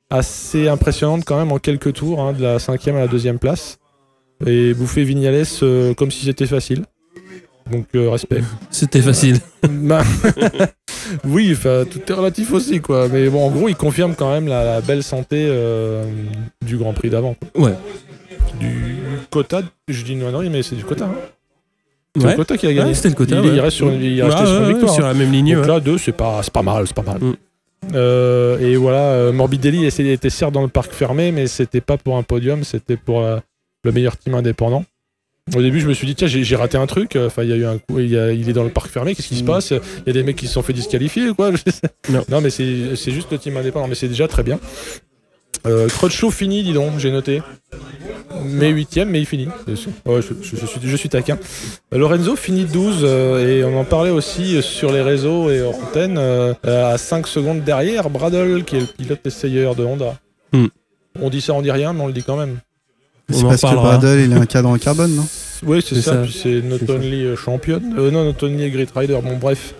assez impressionnante quand même en quelques tours, hein, de la cinquième à la deuxième place. Et bouffer Vignales comme si c'était facile. Donc respect. C'était facile. Bah, oui, tout est relatif aussi, quoi. Mais bon, en gros, il confirme quand même la, la belle santé du Grand Prix d'avant. Ouais. Du quota, je dis une connerie, mais c'est du quota. hein. C'est Ouais. le quota qui a gagné. Ouais, c'était le quota. il, ouais. il reste sur, il est Ouais, resté sur ouais, une ouais, victoire. sur hein. la même ligne. Donc ouais. là, deux, c'est pas, c'est pas mal, c'est pas mal. Mm. Euh, et voilà, euh, Morbidelli était certes dans le parc fermé, mais c'était pas pour un podium, c'était pour euh, le meilleur team indépendant. Au début, je me suis dit, tiens, j'ai raté un truc. Enfin, il y a eu un coup, il, y a- il est dans le parc fermé, qu'est-ce qui se Mm. passe? Il y a des mecs qui se sont fait disqualifier, ou quoi Non. mais c'est c'est juste le team indépendant, mais c'est déjà très bien. Euh, Crutchlow fini, dis donc, j'ai noté. Mais huitième, mais il finit. Ouais, je, je- je suis, je suis taquin. Euh, Lorenzo finit 12 euh, et on en parlait aussi euh, sur les réseaux et hors antenne euh, à 5 secondes derrière Bradle qui est le pilote essayeur de Honda. Hmm. On dit ça, on dit rien, mais on le dit quand même. C'est On en parce que. Bradle, il a un cadre en carbone, non? Oui, c'est C'est ça. ça. Puis c'est not only championne. Euh, non, not only Great Rider. Bon, bref.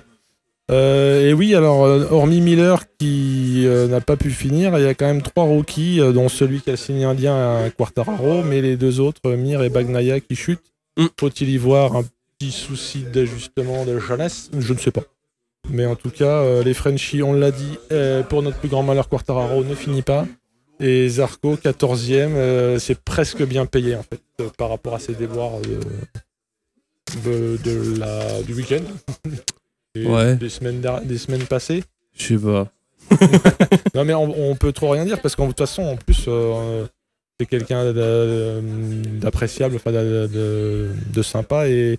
Euh, et oui, alors, euh, hormis Miller qui euh, n'a pas pu finir, il y a quand même trois rookies, euh, dont celui qui a signé indien à Quartararo, mais les deux autres, Mir et Bagnaia, qui chutent. Mm. Faut-il y voir un petit souci d'ajustement de jeunesse? Je ne sais pas. Mais en tout cas, les Frenchies, on l'a dit, pour notre plus grand malheur, Quartararo ne finit pas. Et Zarco, 14e, euh, c'est presque bien payé en fait, par rapport à ses déboires de, de, de la, du week-end. Ouais. des, semaines des semaines passées. Je sais pas. Non mais on, on peut trop rien dire parce qu'en toute façon, en plus, euh, c'est quelqu'un d'a- d'appréciable, enfin de, de- de sympa et,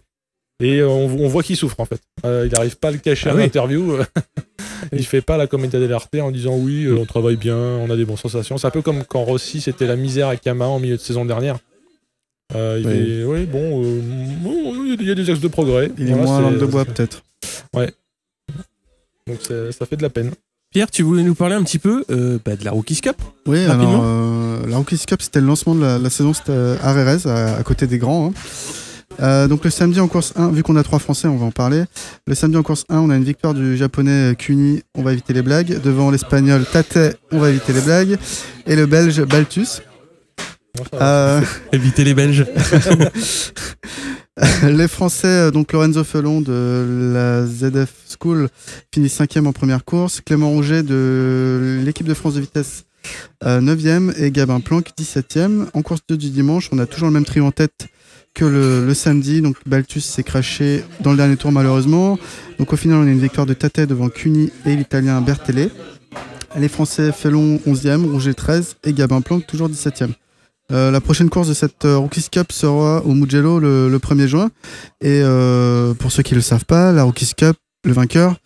et on, on voit qu'il souffre en fait. Euh, il n'arrive pas à le cacher Ah en oui. interview. il fait pas la comédie dell'arte en disant oui, euh, on travaille bien, on a des bonnes sensations. C'est un peu comme quand Rossi c'était la misère à Kama en milieu de saison dernière. Euh, il Oui. est- oui, bon, euh, bon, il y a des axes de progrès. Il est moins de bois, peut-être. Donc c'est- ça fait de la peine. Pierre, tu voulais nous parler un petit peu euh, bah, de la Rookies Cup Oui, Rapidement. alors, euh, la Rookies Cup, c'était le lancement de la, la saison, c'était à Rérez, à, à côté des grands. hein. Euh, donc le samedi en course 1, vu qu'on a trois Français, on va en parler. Le samedi en course 1, on a une victoire du japonais Kuni, on va éviter les blagues. Devant l'espagnol Tate, on va éviter les blagues. Et le belge Baltus. Euh, Éviter les Belges. les Français, euh, donc Lorenzo Felon de la ZF School, finit cinquième en première course. Clément Rouget de l'équipe de France de vitesse, euh, 9e. Et Gabin Planck, 17e. En course 2 du dimanche, on a toujours le même trio en tête que le, le samedi. Donc Baltus s'est craché dans le dernier tour malheureusement. Donc au final, on a une victoire de Tate devant Cuny et l'Italien Bertelle. Les Français Felon 11e, Rouget 13 et Gabin Planck toujours 17e. Euh, la prochaine course de cette euh, Rookies Cup sera au Mugello le, le 1er juin. Et euh, pour ceux qui ne le savent pas, la Rookies Cup, le vainqueur,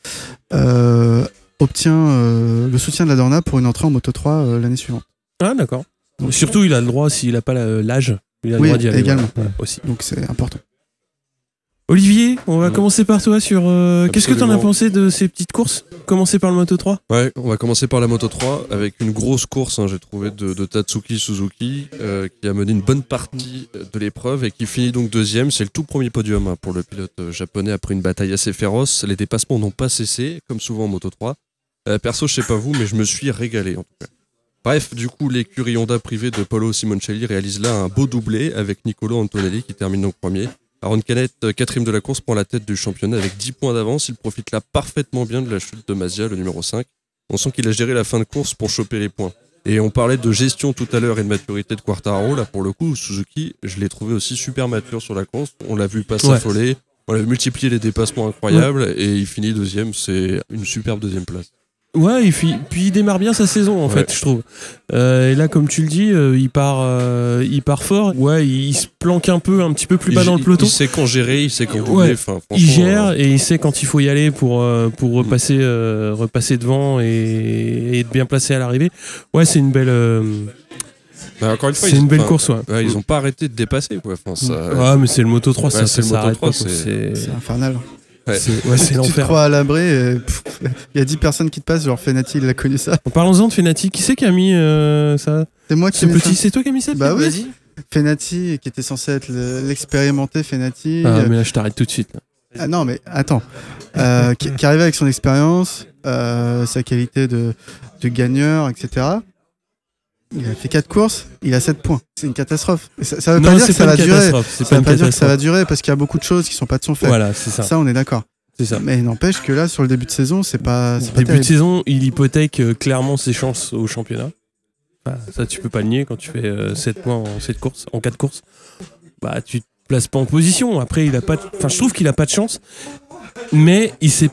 euh, obtient euh, le soutien de la Dorna pour une entrée en Moto 3 euh, l'année suivante. Ah, d'accord. Surtout, il a le droit, s'il n'a pas l'âge, il a le Oui, droit d'y aller. également. voilà, aussi. Donc c'est important. Olivier, on va commencer par toi sur. euh, Qu'est-ce que tu en as pensé de ces petites courses? Commencer par le Moto 3 Ouais, on va commencer par la Moto 3 avec une grosse course, hein, j'ai trouvé, de, de Tatsuki Suzuki euh, qui a mené une bonne partie de l'épreuve et qui finit donc deuxième. C'est le tout premier podium hein, pour le pilote euh, japonais après une bataille assez féroce. Les dépassements n'ont pas cessé, comme souvent en Moto 3. Euh, perso, je sais pas vous, mais je me suis régalé en tout cas. Bref, du coup, l'écurie Honda privée de Paolo Simoncelli réalise là un beau doublé avec Nicolo Antonelli qui termine donc premier. Aaron Canet, euh, quatrième de la course, prend la tête du championnat avec 10 points d'avance. Il profite là parfaitement bien de la chute de Mazia, le numéro 5. On sent qu'il a géré la fin de course pour choper les points. Et on parlait de gestion tout à l'heure et de maturité de Quartararo. Là, pour le coup, Suzuki, je l'ai trouvé aussi super mature sur la course. On l'a vu pas Ouais. s'affoler. On a vu multiplier les dépassements incroyables et il finit deuxième. C'est une superbe deuxième place. Ouais, et puis, puis il démarre bien sa saison en Ouais. fait, je trouve. Euh, et là, comme tu le dis, euh, il part, euh, il part fort. Ouais, il, il se planque un peu, un petit peu plus bas Il- dans le peloton. Il, sait quand gérer, il sait quand Ouais. Il gère euh, et il sait quand il faut y aller pour, euh, pour Mm. repasser, euh, repasser devant et, et être bien placé à l'arrivée. Ouais, c'est une belle, euh, bah, encore une fois, c'est une belle course. Ouais. ouais, ils ont pas arrêté de dépasser. Quoi. Enfin, ça, Ouais, mais c'est le Moto 3, ça, Ouais, ça c'est le Moto s'arrête 3, pas, quoi. c'est- C'est C'est infernal. Ouais. c'est- ouais, c'est tu te l'enfer. crois à l'abri il y a 10 personnes qui te passent, genre Fenati, il a connu ça. En parlant-en de Fenati, qui c'est qui a mis euh, ça? C'est moi qui Ce ai mis petit, ça. c'est toi qui as mis ça Bah oui. Vas-y. Fenati, qui était censé être le- l'expérimenté Fenati. Ah, mais là, je t'arrête tout de suite. là. Ah non, mais attends. Euh, qui, qui arrivait avec son expérience, euh, sa qualité de, de gagneur, etc. Il a fait 4 courses, il a 7 points. C'est une catastrophe. Et Ça, ça veut pas dire que ça va durer. Ça veut pas dire que ça va durer parce qu'il y a beaucoup de choses qui sont pas de son fait. Voilà, c'est ça. Ça, on est d'accord. C'est ça. Mais n'empêche que là, sur le début de saison, c'est pas, c'est pas Début de terrible. saison, il hypothèque euh, clairement ses chances au championnat. Ça, tu peux pas le nier quand tu fais 7 points en 7 courses, en 4 courses. Bah, tu te places pas en position. Après, il a pas. Enfin, je trouve qu'il a pas de chance, mais il sait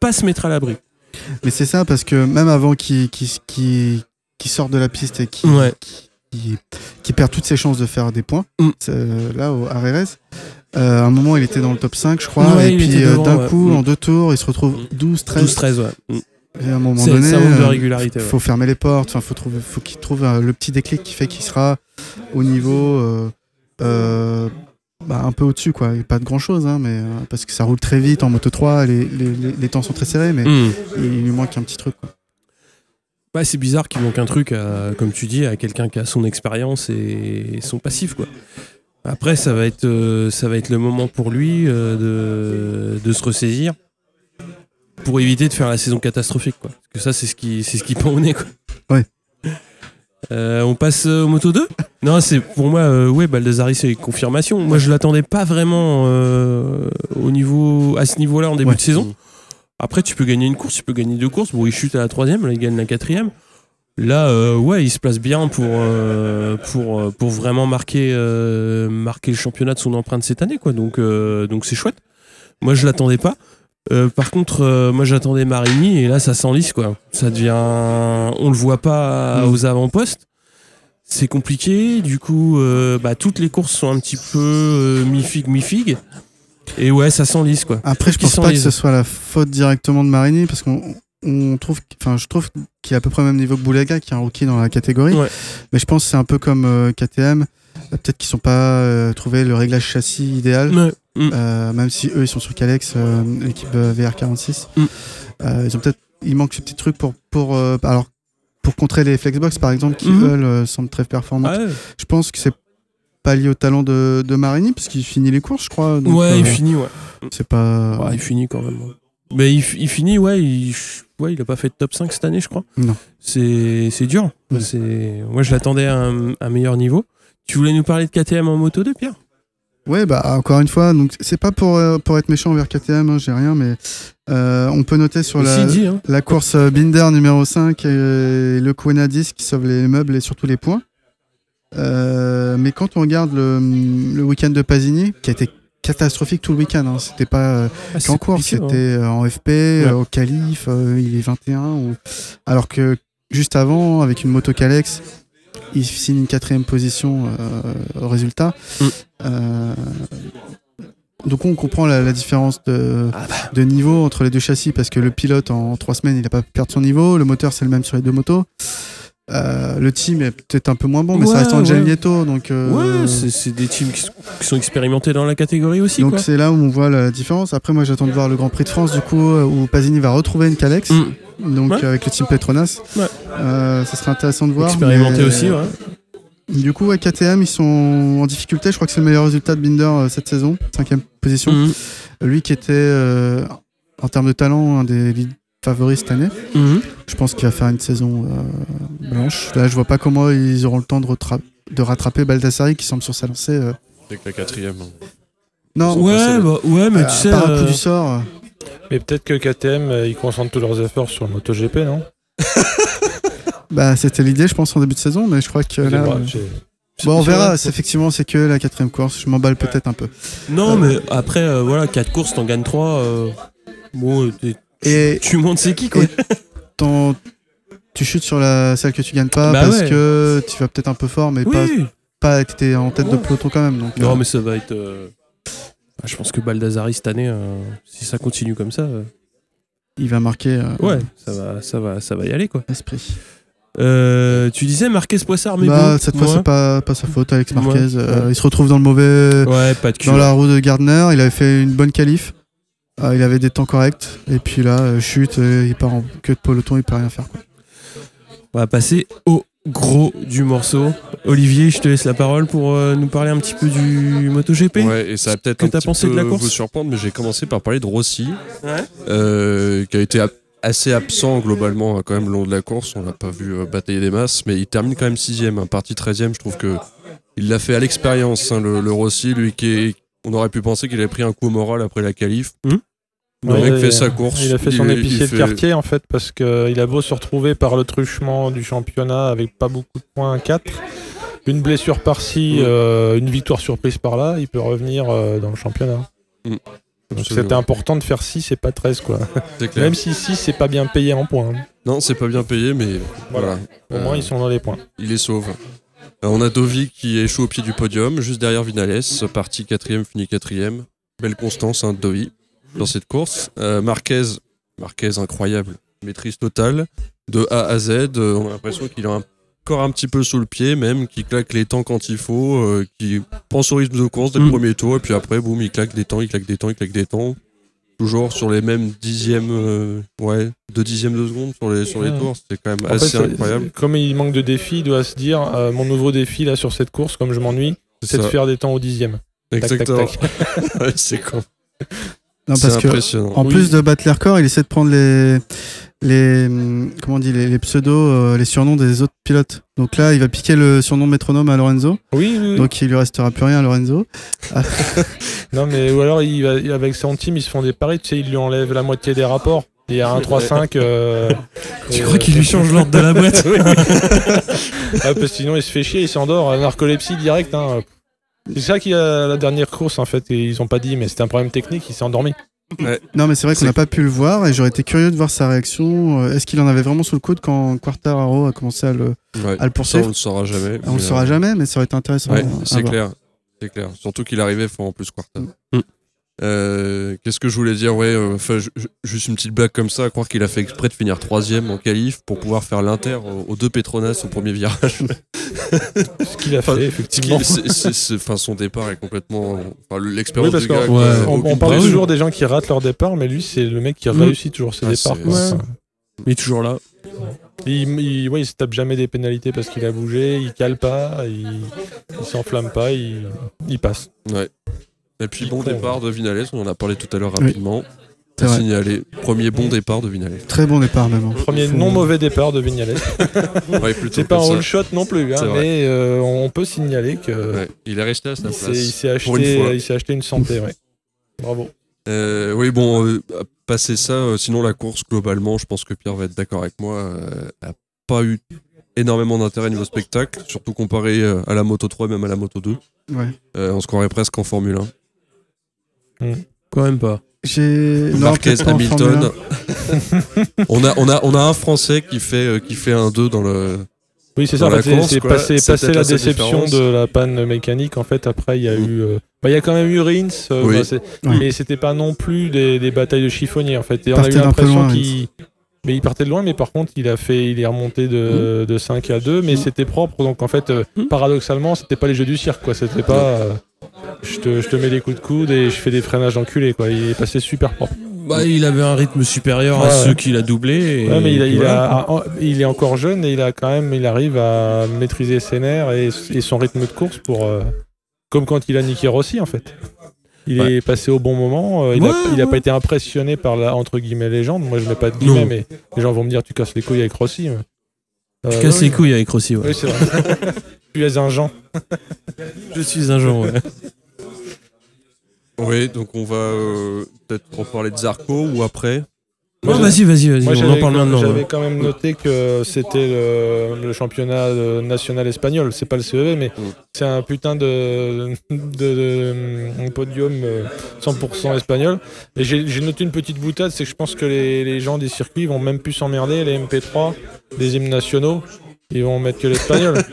pas se mettre à l'abri. Mais c'est ça, parce que même avant qu'il- qu'il sorte de la piste et Ouais. qu'il- qu'il perd toutes ses chances de faire des points, Mm. là, au Rérez, euh, à un moment, il était dans le top 5, je crois, Ouais, et puis euh, d'un ouais. coup, Mm. en deux tours, il se retrouve Mm. 12, 13. 12-13, ouais. Mm. Et à un moment donné, de euh, régularité. faut fermer les portes, enfin, faut, trouver, faut qu'il trouve le petit déclic qui fait qu'il sera au niveau. euh, bah, un peu au-dessus, quoi. Et pas de grand chose, hein, mais, parce que ça roule très vite en moto 3, les, les, les- les temps sont très serrés, mais Mm. il lui manque un petit truc. Quoi. Ouais, c'est bizarre qu'il manque un truc, à- comme tu dis, à quelqu'un qui a son expérience et son passif, quoi. Après, ça va être, euh, ça va être le moment pour lui euh, de, de se ressaisir pour éviter de faire la saison catastrophique, quoi. Parce que ça, c'est ce qui, c'est ce qui pend au nez, quoi. Ouais. Euh, on passe euh, au Moto 2 Non, c'est pour moi, euh, ouais, Baldassari, c'est confirmation. Moi, je l'attendais pas vraiment euh, au niveau, à ce niveau-là en début Ouais. de saison. Après, tu peux gagner une course, tu peux gagner deux courses. Bon, il chute à la troisième, là, il gagne la quatrième. Là, euh, ouais, il se place bien pour, euh, pour, euh, pour vraiment marquer, euh, marquer le championnat de son empreinte cette année, quoi. Donc, donc c'est chouette. Moi, je l'attendais pas. Par contre, moi, j'attendais Marini et là, ça s'enlise, quoi. Ça devient, on le voit pas Mm. aux avant-postes. C'est compliqué. Du coup, euh, bah, toutes les courses sont un petit peu euh, mi-figue, mi-figue. Et ouais, ça s'enlise, quoi. Après, je pense pas que ce soit la faute directement de Marini parce qu'on on trouve, enfin, je trouve qu'il est à peu près au même niveau que Boulaga, qui est un rookie dans la catégorie. Ouais. Mais je pense que c'est un peu comme euh, KTM. Euh, Peut-être qu'ils sont pas euh, trouvé le réglage châssis idéal. Ouais. Mm. Euh, même si eux ils sont sur Calex, euh, l'équipe euh, VR46. Mm. Euh, ils ont peut-être, il manque ce petit truc pour pour euh, alors pour contrer les Flexbox par exemple qui eux euh, semblent très performants. Ah ouais. Je pense que c'est pas lié au talent de, de Marini parce qu'il finit les courses, je crois. donc, ouais, euh, il finit, ouais. C'est pas. Ouais, il finit quand même. Mais il, il finit, ouais, il, ouais, il a pas fait de top 5 cette année, je crois. Non. C'est c'est dur. C'est Moi, je l'attendais à un, un meilleur niveau. Tu voulais nous parler de KTM en moto 2, Pierre? Ouais, bah encore une fois, donc c'est pas pour, euh, pour être méchant envers KTM, hein, j'ai rien, mais euh, on peut noter sur la, hein. la course euh, Binder numéro 5 et le Quenadis qui sauve les meubles et surtout les points. Euh, mais quand on regarde le, le week-end de Pasini, qui a été catastrophique tout le week-end, hein, c'était pas euh, Ah, qu'en course, hein. c'était euh, en FP, au euh, il est 21, ou- alors que juste avant, avec une moto Calex, il signe une quatrième position au résultat. Mm. Donc on comprend la, la différence de, Ah bah. de niveau entre les deux châssis parce que le pilote en trois semaines il n'a pas perdu son niveau, le moteur c'est le même sur les deux motos. Euh, le team est peut-être un peu moins bon, mais Ouais, ça reste Angel ouais. Nieto, donc euh, Ouais, c'est des teams qui sont, qui sont expérimentés dans la catégorie aussi, donc c'est là où on voit la différence. Après moi j'attends de voir le Grand Prix de France du coup euh, où Pasini va retrouver une Calex, Mm. donc Ouais. avec le team Petronas. Euh, ça serait intéressant de voir. Expérimenté mais- aussi, ouais. Du coup, ouais, KTM, ils sont en difficulté. Je crois que c'est le meilleur résultat de Binder cette saison, cinquième position. Mhm. Lui qui était, en termes de talent, un des lead favoris cette année. Mhm. Je pense qu'il va faire une saison euh, blanche. Là, je vois pas comment ils auront le temps de, de rattraper Baldassari qui semble sur sa lancée. euh. Avec la quatrième. Non, sont Ouais, bah, ouais, mais euh, tu sais. par un coup euh, du sort. euh, Mais peut-être que KTM, euh, ils concentrent tous leurs efforts sur le MotoGP, non? Bah, c'était l'idée, je pense, en début de saison, mais je crois que là. Euh, j'ai- Bon, on verra. effectivement, c'est que la quatrième course. Je m'emballe peut-être un peu. Non, Euh, mais après, euh, voilà, 4 courses, t'en gagnes 3. bon, t'es- Et tu montes c'est qui, quoi. Ton- tu chutes sur la celle que tu gagnes pas Bah parce ouais. que tu vas peut-être un peu fort, mais pas Oui. pas t'es en tête de peloton quand même. Donc, Non, euh, mais ça va être. euh, bah, je pense que Baldassari cette année, euh, si ça continue comme ça, il va marquer. ouais, ça va, ça va, ça va y aller quoi. Esprit. Euh, tu disais Marquez Poissard, mais Bah, bon, cette fois, c'est pas, pas sa faute, Alex Marquez. Ouais, euh. Il se retrouve dans le mauvais. Ouais, pas de cul. Dans la roue de Gardner, il avait fait une bonne qualif. Euh, il avait des temps corrects. Et puis là, euh, chute, euh, il part en queue de peloton, il peut rien faire. Quoi. On va passer au gros du morceau. Olivier, je te laisse la parole pour euh, nous parler un petit peu du MotoGP. Ouais, et ça va peut-être que un petit pensé de peu la course vous surprendre, mais j'ai commencé par parler de Rossi, Ouais. euh, qui a été assez absent globalement hein, quand même le long de la course. On l'a pas vu euh, batailler des masses, mais il termine quand même sixième, hein, partie 13e. Je trouve que il l'a fait à l'expérience, hein, le, le Rossi, lui qui est, on aurait pu penser qu'il avait pris un coup moral après la qualif. Le Ouais, mec il fait a- sa course. Il a fait son épicier de quartier en fait parce qu'il a beau se retrouver par le truchement du championnat avec pas beaucoup de points, 4. Une blessure par-ci, Mm. euh, une victoire surprise par-là, il peut revenir euh, dans le championnat. Mm. Absolument. c'était important de faire 6 et pas 13 quoi. Clair. Même si 6 c'est pas bien payé en points. hein. Non, c'est pas bien payé, mais voilà. Au moins Euh, ils sont dans les points. Il est sauve. Euh, on a Dovi qui échoue au pied du podium, juste derrière Vinales, parti quatrième, fini quatrième. Belle constance hein, de Dovi dans cette course. Euh, Marquez, Marquez incroyable, maîtrise totale, de A à Z. euh, on a l'impression qu'il a encore un petit peu sous le pied, même, qui claque les temps quand il faut, euh, qui pense au rythme de course dès le Mm. premier tour, et puis après, boum, il claque des temps, il claque des temps, il claque des temps. Toujours sur les mêmes dixièmes, euh, ouais, deux dixièmes de seconde sur les, sur les tours. C'était quand même En assez c'est- incroyable. c'est- Comme il manque de défis, il doit se dire euh, mon nouveau défi là sur cette course, comme je m'ennuie, c'est de faire des temps au dixième. Tac, tac, Exactement. tac. Ouais, c'est con. Non, C'est parce que impressionnant. en Oui. plus de battre les records, il essaie de prendre les, les, hum, comment on dit, les, les pseudos, euh, les surnoms des autres pilotes. Donc là, il va piquer le surnom de métronome à Lorenzo. Oui, oui, oui. Donc il lui restera plus rien à Lorenzo. Non, mais ou alors il va, avec son team, ils se font des paris, tu sais, il lui enlève la moitié des rapports. Il y a un 3-5. euh, Tu euh, crois qu'il lui change l'ordre de la boîte? Oui. Ah, parce que sinon il se fait chier, il s'endort. Narcolepsie direct. Hein. C'est ça qui a la dernière course en fait, et ils ont pas dit, mais c'était un problème technique, il s'est endormi. Non, mais c'est vrai qu'on n'a pas pu le voir et j'aurais été curieux de voir sa réaction. Euh, Est-ce qu'il en avait vraiment sous le coude quand Quartararo a commencé à le, Ouais. à le Ça, poursuivre on le saura jamais. On le mais, saura euh, jamais, mais ça aurait été intéressant. Ouais, c'est voir. clair. C'est clair. Surtout qu'il arrivait fort en plus Quarta. Mm. Euh, Qu'est-ce que je voulais dire? Ouais, euh, enfin, juste une petite blague comme ça, à croire qu'il a fait exprès de finir troisième en qualif pour pouvoir faire l'inter aux, aux deux Petronas au premier virage. Ce qu'il a Enfin, fait, effectivement. Enfin, son départ est complètement. L'expérience Oui, du gars. Ouais. On, parle toujours des gens qui ratent leur départ, mais lui, c'est le mec qui Mm. réussit toujours ses Ah, départs. Ouais. Il est toujours là. Il, il, ouais, il se tape jamais des pénalités parce qu'il a bougé, il cale pas, il, il s'enflamme pas, il, il passe. Ouais. Et puis, bon départ de Vinales, on en a parlé tout à l'heure Oui. rapidement. Signaler. Premier bon départ de Vinales. Très bon départ, même. hein. Premier Faut- non mauvais départ de. Ouais, plutôt C'est pas un all shot non plus, hein, mais euh, on peut signaler que Ouais, Il est resté à sa il s'est- il place. s'est acheté, il s'est acheté une santé. Ouais. Bravo. Euh, oui, bon, euh, passer ça, euh, sinon la course, globalement, je pense que Pierre va être d'accord avec moi, euh, a pas eu énormément d'intérêt niveau spectacle, surtout comparé euh, à la Moto 3, même à la Moto 2. Ouais. Euh, on se croirait presque en Formule 1. Quand même pas. J'ai. Marquez, Hamilton. on, a, on, a, on a un Français qui fait, euh, qui fait un 2 dans le. Oui, c'est ça. C'est- passé, la déception différence. de la panne mécanique. En fait, après, il y a Mm. eu. euh, bah, il y a quand même eu Rins, euh, Oui. bah, Oui. mais c'était pas non plus des, des batailles de chiffonniers en fait. Et on a eu l'impression loin, qu'il. Mais il partait de loin, mais par contre, il a fait, il est remonté de, Mm. de 5 à 2, mais c'était propre. Donc en fait, euh, Mm. paradoxalement, c'était pas les jeux du cirque, quoi. C'était pas. euh, je, te, je te mets des coups de coude et je fais des freinages d'enculé, quoi. Il est passé super propre. Bah, il avait un rythme supérieur à ceux ouais. qu'il a doublé. et Ouais, mais il, a- puis il, voilà. a- a- il est encore jeune et il a quand même, il arrive à maîtriser ses nerfs et, et son rythme de course pour, euh, comme quand il a niqué Rossi en fait. Il est passé au bon moment. euh, il, Ouais, a, il a ouais. pas été impressionné par la entre guillemets légende. Moi, je mets pas de guillemets, Non. mais les gens vont me dire tu casses les couilles avec Rossi. mais- Euh, casse oui. les couilles avec Rossi, ouais. Oui, c'est vrai. tu es un Jean. Je suis un genre, ouais. Oui, donc on va euh, peut-être en parler de Zarco ou après. Non, vas-y, vas-y, vas-y, Moi, on en j'avais parle quand- maintenant. J'avais ouais. quand même noté que c'était le, le championnat euh, national espagnol. C'est pas le CEV, mais Mm. c'est un putain de, de, de- un podium euh, 100% espagnol. Et j'ai noté une petite boutade, c'est que je pense que les, les gens des circuits vont même plus s'emmerder, les MP3, les hymnes nationaux, ils vont mettre que l'espagnol.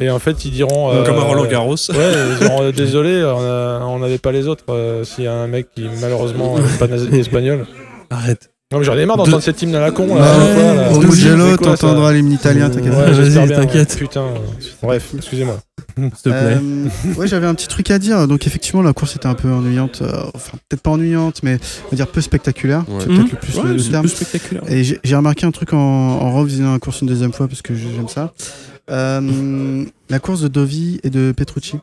Et en fait, ils diront. euh, Comme à Roland Garros. Ouais, ils diront euh, désolé, on n'avait pas les autres. euh, S'il y a un mec qui malheureusement n'est pas espagnol. Arrête. Non, mais j'en ai marre d'entendre cette hymne à la con. Là, Bah, Mugello, t'entendras l'hymne italien, t'inquiète Ouais. Vas-y, t'inquiète. Putain. Bref, excusez-moi. S'il te plaît. Euh, ouais, j'avais un petit truc à dire. Donc, effectivement, la course était un peu ennuyante. euh, enfin, peut-être pas ennuyante, mais on va dire peu spectaculaire. Ouais. C'est peut-être le plus Ouais, le c'est terme. plus spectaculaire. Et j'ai remarqué un truc en, en la course une deuxième fois parce que j'aime ça. Euh, la course de Dovi et de Petrucci.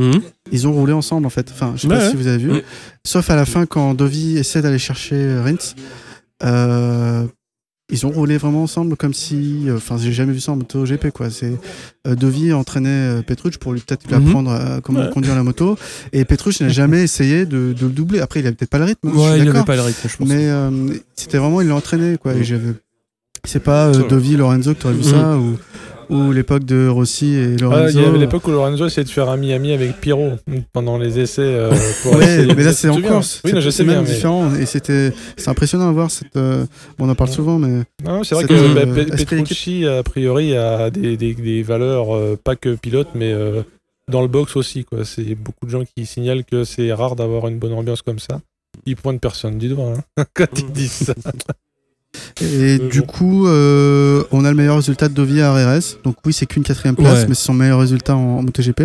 Mhm. Ils ont roulé ensemble en fait. Enfin, je sais Ouais, pas ouais. si vous avez vu. Ouais. Sauf à la fin quand Dovi essaie d'aller chercher Rins. Euh, ils ont roulé vraiment ensemble comme si. euh, Enfin, j'ai jamais vu ça en moto GP quoi. C'est euh, Dovi entraînait euh, Petrucci pour lui peut-être lui apprendre euh, comment Ouais. conduire la moto. Et Petrucci n'a jamais essayé de, de le doubler. Après, il avait peut-être pas le rythme. hein, je suis Ouais, il avait d'accord. pas le rythme, je pense. Mais euh, c'était vraiment, il l'a entraîné, quoi. Et Mm. j'avais. C'est pas euh, Lorenzo que tu aurais vu Mm. ça, ou, ou l'époque de Rossi et Ah, Lorenzo. il y avait l'époque où Lorenzo essayait de faire ami-ami avec Pirot pendant les essais. euh, pour Ouais, mais là c'est en course. Oui, C'est- sais c'est bien. même mais- différent. Et c'était, c'est impressionnant à voir cette. euh, bon, on en parle souvent, mais Non, c'est vrai que euh, bah, esprit Petrucci, a priori, a des, des- des valeurs, euh, pas que pilote, mais euh, dans le box aussi. quoi. C'est beaucoup de gens qui signalent que c'est rare d'avoir une bonne ambiance comme ça. Ils pointent personne du doigt hein, quand ils disent ça. Et Mais du bon. coup, euh, on a le meilleur résultat de Dovi à RRS. Donc oui, c'est qu'une quatrième place, Ouais. mais c'est son meilleur résultat en, en MotoGP.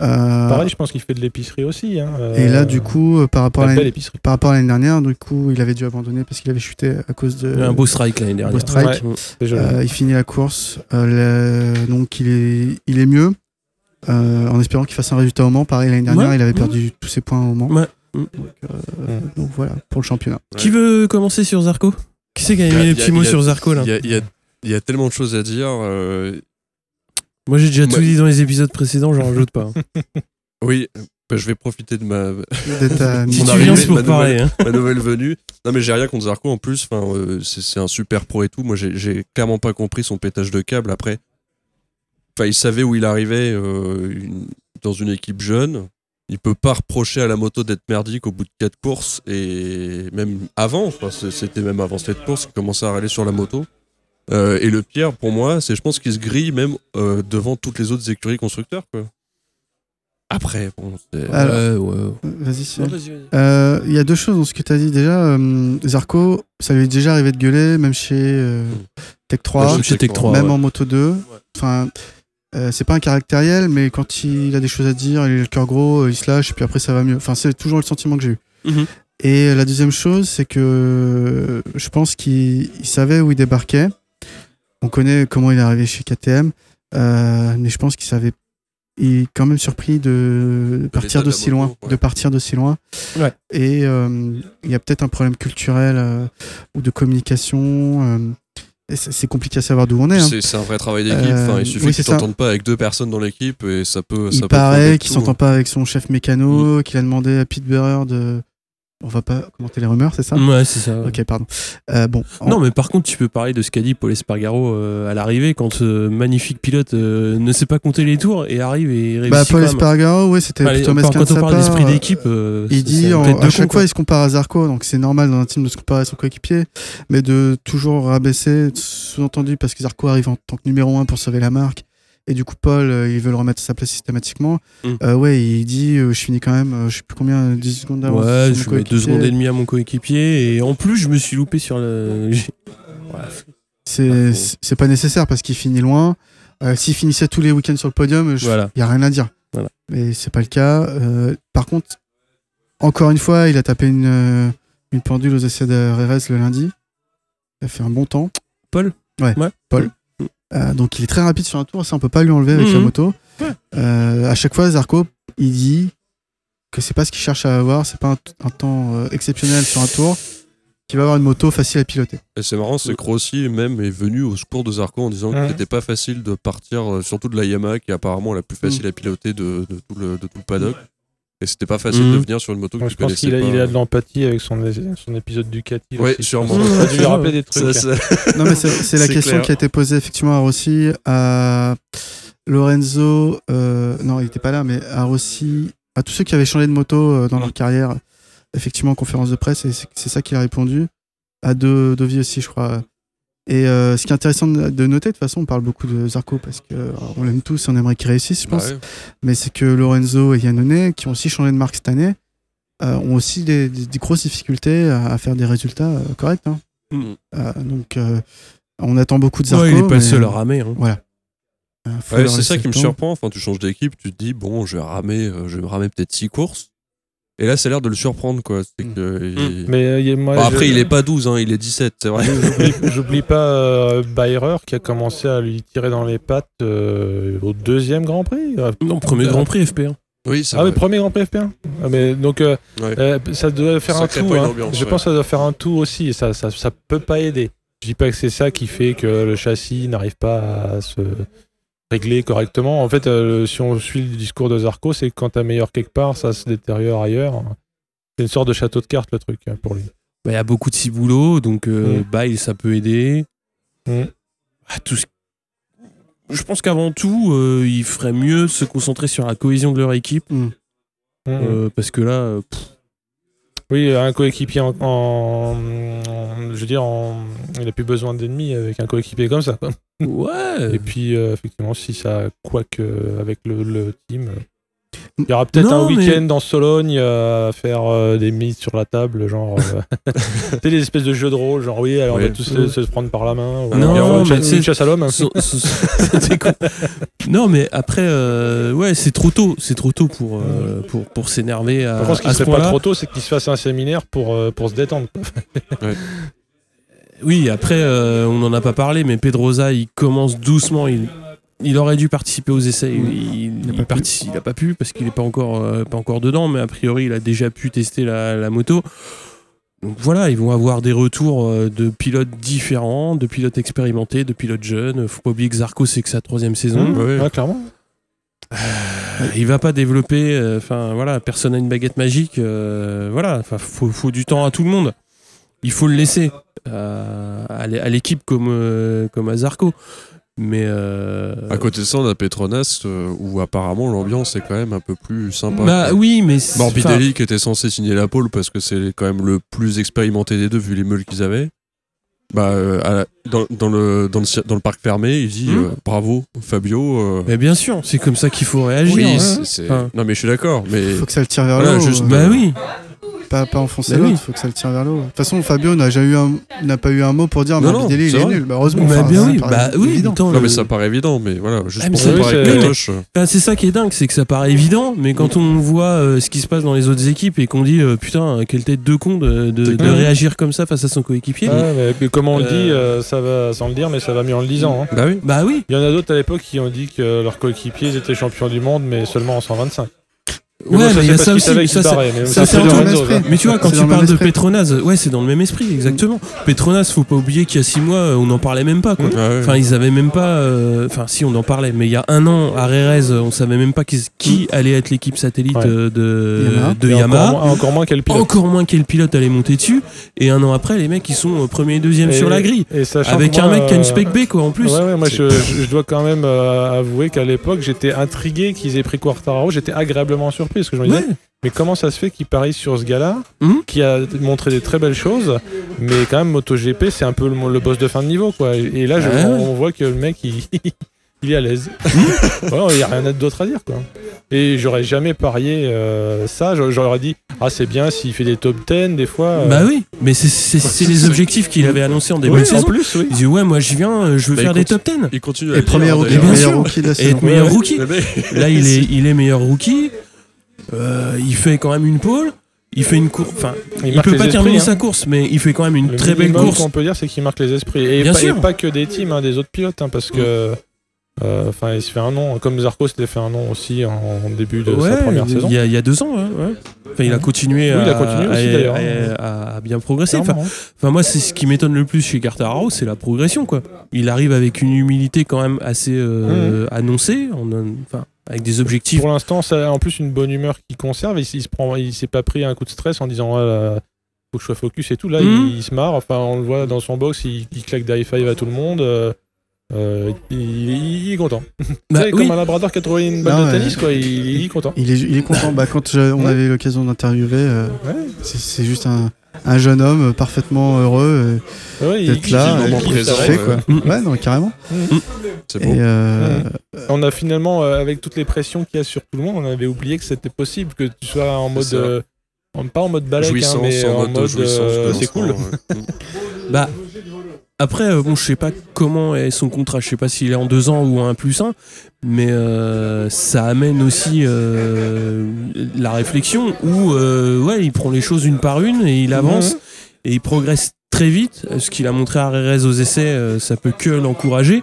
Euh, Pareil, je pense qu'il fait de l'épicerie aussi. hein, euh, et là, du coup, euh, par rapport, à par rapport à l'année dernière, du coup, il avait dû abandonner parce qu'il avait chuté à cause de. un beau strike l'année dernière. beau strike. Ouais. Euh, il finit la course, euh, le- donc il est, il est mieux. euh, en espérant qu'il fasse un résultat au Mans. Pareil, l'année dernière, Ouais. il avait perdu tous ses points au Mans. Ouais. Donc, euh, donc voilà, pour le championnat. Qui veut commencer sur Zarco? Qui c'est qui a mis les petits mots sur Zarco là Il y a, y y tellement de choses à dire. euh, Moi j'ai déjà tout dit dans les épisodes précédents, j'en rajoute pas. hein. oui, bah, je vais profiter de ma, Si arrivée, pour ma parler. nouvelle- hein. ma nouvelle venue. Non, mais j'ai rien contre Zarco en plus. Enfin, euh, c'est un super pro et tout. Moi, j'ai- j'ai clairement pas compris son pétage de câble après. Enfin, il savait où il arrivait euh, une- dans une équipe jeune. Il peut pas reprocher à la moto d'être merdique au bout de quatre courses et même avant. enfin, C'était même avant cette course qu'il commençait à râler sur la moto. Euh, et le pire pour moi, c'est je pense qu'il se grille même euh, devant toutes les autres écuries constructeurs. Quoi. Après, bon, c'est. Alors, Ouais, ouais. Vas-y. Euh, Il y a deux choses dans ce que tu as dit. Déjà, euh, Zarco, ça lui est déjà arrivé de gueuler, même chez euh, Tech 3, Même chez Tech 3, même ouais. en Moto 2. Enfin, euh, c'est pas un caractériel, mais quand il a des choses à dire, il a le cœur gros, euh, il se lâche, et puis après ça va mieux. Enfin, c'est toujours le sentiment que j'ai eu. Mhm. Et la deuxième chose, c'est que euh, je pense qu'il il savait où il débarquait. On connaît comment il est arrivé chez KTM, euh, mais je pense qu'il savait. Il est quand même surpris de partir de d'aussi moto, loin, ouais. de partir d'aussi loin. Ouais. Et euh, il y a peut-être un problème culturel euh, ou de communication. C'est compliqué à savoir d'où on est. hein. C'est un vrai travail d'équipe. Euh, Enfin, il suffit oui, ça. t'entendes pas avec deux personnes dans l'équipe et ça peut. ça Il peut paraît qu'il s'entend hein. pas avec son chef mécano, qu'il a demandé à Pete Burrer de. On va pas commenter les rumeurs, c'est ça? Ouais, c'est ça. Ok, pardon. Euh, bon. Non, mais par contre, tu peux parler de ce qu'a dit Paul Espargaro euh, à l'arrivée quand ce magnifique pilote euh, ne sait pas compter les tours et arrive et réussit. Bah, Paul. Espargaro, ouais, c'était plutôt mesquin quand on parle d'esprit d'équipe, euh, Il dit, en- à de chaque con, fois, il se compare à Zarco, donc c'est normal dans un team de se comparer à son coéquipier, mais de toujours rabaisser, sous-entendu parce que Zarco arrive en tant que numéro 1 pour sauver la marque, et du coup, Paul, euh, il veut le remettre à sa place systématiquement. Mm. Euh, ouais, il dit, euh, je finis quand même, euh, je sais plus combien, 10 secondes d'avance. Ouais, je mets deux coéquipier. secondes et demie à mon coéquipier et en plus, je me suis loupé sur le. C'est pas nécessaire parce qu'il finit loin. S'il finissait tous les week-ends sur le podium, il Voilà. n'y a rien à dire. Voilà. Mais c'est pas le cas. Par contre, encore une fois, il a tapé une, une pendule aux essais de RS le lundi. Il a fait un bon temps. Paul? Ouais, Ouais. Paul. Euh, donc il est très rapide sur un tour, ça on peut pas lui enlever avec Mhm. la moto. Euh, à chaque fois, Zarco, il dit que c'est pas ce qu'il cherche à avoir, c'est pas un, un temps euh, exceptionnel sur un tour, qu'il va avoir une moto facile à piloter. Et c'est marrant, c'est que Rossi même est venu au secours de Zarco en disant que c'était pas facile de partir, surtout de la Yamaha qui est apparemment la plus facile Mm. à piloter de, de tout, le, de tout le paddock. Et c'était pas facile Mhm. de venir sur une moto que Moi, tu je pense qu'il a, pas. il a de l'empathie avec son, son épisode Ducati. là Ouais, aussi. sûrement. Ça a dû lui rappeler des trucs. Ça, ça- Non, mais c'est c'est la question clair. qui a été posée effectivement à Rossi, à Lorenzo, euh, non, il n'était pas là, mais à Rossi, à tous ceux qui avaient changé de moto euh, dans leur carrière, effectivement en conférence de presse, et c'est ça qu'il a répondu. À Dovi aussi, je crois. Et euh, ce qui est intéressant de noter, de toute façon, on parle beaucoup de Zarco parce qu'on l'aime tous et on aimerait qu'il réussisse, je Bah pense. ouais. Mais c'est que Lorenzo et Yannone, qui ont aussi changé de marque cette année, euh, ont aussi des, des- des grosses difficultés à, faire des résultats euh, corrects. hein. Mm. Euh, donc, euh, on attend beaucoup de Zarco. Ouais, il est pas le seul à euh, ramer. hein. Voilà. Euh, Ouais, c'est ça qui me temps. surprend. Enfin, tu changes d'équipe, tu te dis, bon, je vais ramer, euh, je vais me ramer peut-être 6 courses. Et là, ça a l'air de le surprendre, quoi. C'est il- Mais euh, moi, Bon, je- après, il est pas 12, hein, il est 17, c'est vrai. J'oublie- pas euh, Bayer qui a commencé à lui tirer dans les pattes euh, au deuxième Grand Prix. Euh, Non, premier Grand Prix FP1. Oui, c'est Ah oui, premier Grand Prix FP1. Ah, mais donc euh, Ouais. euh, ça doit faire Ça un une hein. Je ouais. pense que ça doit faire un tout aussi. Ça, ça, ça peut pas aider. Je dis pas que c'est ça qui fait que le châssis n'arrive pas à se régler correctement. En fait, euh, si on suit le discours de Zarco, c'est que quand t'as meilleur quelque part, ça se détériore ailleurs. C'est une sorte de château de cartes le truc pour lui. Bah, Il y a beaucoup de ciboulot, donc euh, Mm. Bail, ça peut aider. Mm. Ah, tout ce- Je pense qu'avant tout, euh, il ferait mieux de se concentrer sur la cohésion de leur équipe. Mm. euh, parce que là, pff, Oui, un coéquipier en, en- en- Je veux dire, en- il a plus besoin d'ennemis avec un coéquipier comme ça. ouais. Et puis, euh, effectivement, si ça euh, avec le, le team. Il y aura peut-être un mais- week-end dans Sologne euh, à faire euh, des mises sur la table, genre. euh, tu sais, des espèces de jeux de rôle, genre oui, alors on va tous se, se prendre par la main. ou Non, alors, mais chasse- c'est- une chasse à l'homme. hein. Non, mais après, euh, ouais, c'est trop tôt. C'est trop tôt pour, euh, pour, pour s'énerver à, Par contre, ce qui à ce serait pas trop tôt, c'est qu'il se fasse un séminaire pour, euh, pour se détendre. Oui, après, euh, on n'en a pas parlé, mais Pedrosa, il commence doucement. Il, il aurait dû participer aux essais. Il, il, Il a il pas il pas pu parce qu'il n'est pas encore, euh, pas encore dedans, mais a priori, il a déjà pu tester la, la moto. Donc voilà, ils vont avoir des retours euh, de pilotes différents, de pilotes expérimentés, de pilotes jeunes. Faut pas oublier que Zarco, c'est que sa troisième saison. Mmh, ouais. ouais, clairement. Il va pas développer, euh, enfin voilà, personne n'a une baguette magique, euh, voilà, faut, faut du temps à tout le monde. Il faut le laisser euh, à l'é- à l'équipe comme euh, comme à Zarco. Mais euh, À côté de ça, on a Petronas euh, où apparemment l'ambiance est quand même un peu plus sympa. bah quoi. oui, mais c'est- Morbidelli qui était censé signer la pole parce que c'est quand même le plus expérimenté des deux vu les meules qu'ils avaient. Bah, euh, à la- dans, dans le, dans, le, dans le parc fermé, il dit Mhm. euh, bravo Fabio. euh, mais bien sûr, c'est comme ça qu'il faut réagir. oui, hein. c'est- c'est- Enfin, non mais je suis d'accord, mais Faut que ça le tire vers Voilà, le haut. juste- bah oui, pas, pas enfoncer Bah l'autre, oui. faut que ça le tire vers le haut. De toute façon, Fabio n'a jamais eu un, n'a pas eu un mot pour dire Non, non, Morbidelli il est vrai. nul. Bah, heureusement. bah, enfin, bien ça oui, bah oui. évident. attends, non mais ça paraît évident, mais voilà, juste Ah, mais pour c'est- comparer oui, avec euh, Enfin, c'est ça qui est dingue, c'est que ça paraît évident, mais quand on voit euh, ce qui se passe dans les autres équipes et qu'on dit euh, putain, quelle tête de con de, de- réagir comme ça face à son coéquipier. Mais que- comme on le dit, euh, ça va sans le dire, mais ça va mieux en le disant. hein. Bah oui. Bah oui, Il y en a d'autres à l'époque qui ont dit que leurs coéquipiers étaient champions du monde, mais seulement en 125. Mais ouais, mais il y a ça aussi. ça, barraient, mais ça, ça, c'est. Mais tu vois, quand tu parles de. Petronas, ouais, c'est dans le même esprit, exactement. Petronas, faut pas oublier qu'il y a six mois, euh, on n'en parlait même pas. Quoi. Ouais, ouais. Enfin, ils avaient même pas. euh, Enfin, si, on en parlait, mais il y a un an, à Rérez, on savait même pas qui, qui allait être l'équipe satellite Ouais. euh, de Yamaha. de Et Yamaha. Encore moins, encore moins quel pilote. Encore moins quel pilote allait monter dessus. Et un an après, les mecs, ils sont euh, premier et deuxième Et- sur la grille. Et Avec un moi, mec qui a une spec B, quoi, en plus. Ouais, ouais, moi je, dois quand même avouer qu'à l'époque j'étais intrigué qu'ils aient pris Quartararo, j'étais agréablement surpris parce que je me disais Ouais. mais comment ça se fait qu'ils parient sur ce gars-là Mhm. qui a montré des très belles choses mais quand même MotoGP c'est un peu le, le boss de fin de niveau quoi et, et là je- Ouais, on, voit que le mec il, il est à l'aise Mhm. Ouais, il n'y a rien d'autre à dire quoi et j'aurais jamais parié euh, ça J'a- j'aurais dit ah c'est bien s'il fait des top 10 des fois euh. Bah oui, mais c'est- les objectifs qu'il avait annoncés en début Oui, de en saison. plus oui Il dit ouais, moi je viens, euh, je veux Bah, faire des top 10. Il continue à Et premier rookie, bien d'ailleurs. meilleur sûr. rookie de la Et saison. être meilleur Ouais. rookie. Le mec- Là, il est, il est meilleur rookie. Euh, il fait quand même une pole. Il fait une course. Enfin, il, marque peut pas esprits, terminer hein. sa course, mais il fait quand même une Le très belle course. qu'on peut dire, c'est qu'il marque les esprits. Et, Bien pas, et sûr. pas que des teams, hein, des autres pilotes, hein, parce que. euh, Enfin, il se fait un nom, comme Zarco s'était fait un nom aussi en, en début de Ouais, sa première il saison. y, a, il y a deux ans. ouais, ouais. Enfin, il a continué, Oui, à, il a continué aussi, à- d'ailleurs. à- à bien progresser. Enfin, hein. Moi, c'est ce qui m'étonne le plus chez Quartararo, c'est la progression, quoi. Il arrive avec une humilité quand même assez euh, annoncée, en, enfin, avec des objectifs. Pour l'instant, ça a en plus une bonne humeur qu'il conserve. Il, se prend, il s'est pas pris un coup de stress en disant ah, faut que je sois focus et tout. Là, Mhm. il, il se marre. Enfin, on le voit dans son box, il, il claque des high five à tout le monde. euh, euh, il, il- il est content. Bah, oui. comme un labrador qui a trouvé une balle Non, de ouais. tennis, quoi. Il, il est content. Il est, il est content. Bah, quand je- on avait l'occasion d'interviewer, euh, Ouais. c'est juste un, un jeune homme parfaitement heureux Ouais, il- d'être là, moment présent, fait, ouais. quoi. Mm. Ouais, non, carrément. C'est Et, beau. euh, On a finalement, euh, avec toutes les pressions qu'il y a sur tout le monde, on avait oublié que c'était possible que tu sois en mode. euh, pas en mode balèque, hein, mais en en mode, euh, c'est cool. Bah, après, euh, bon, je sais pas comment est son contrat, je sais pas s'il est en deux ans ou en un plus un, mais euh, ça amène aussi euh, la réflexion où, euh, ouais, il prend les choses une par une et il avance et il progresse très vite. Ce qu'il a montré à Rérez aux essais, euh, ça peut que l'encourager.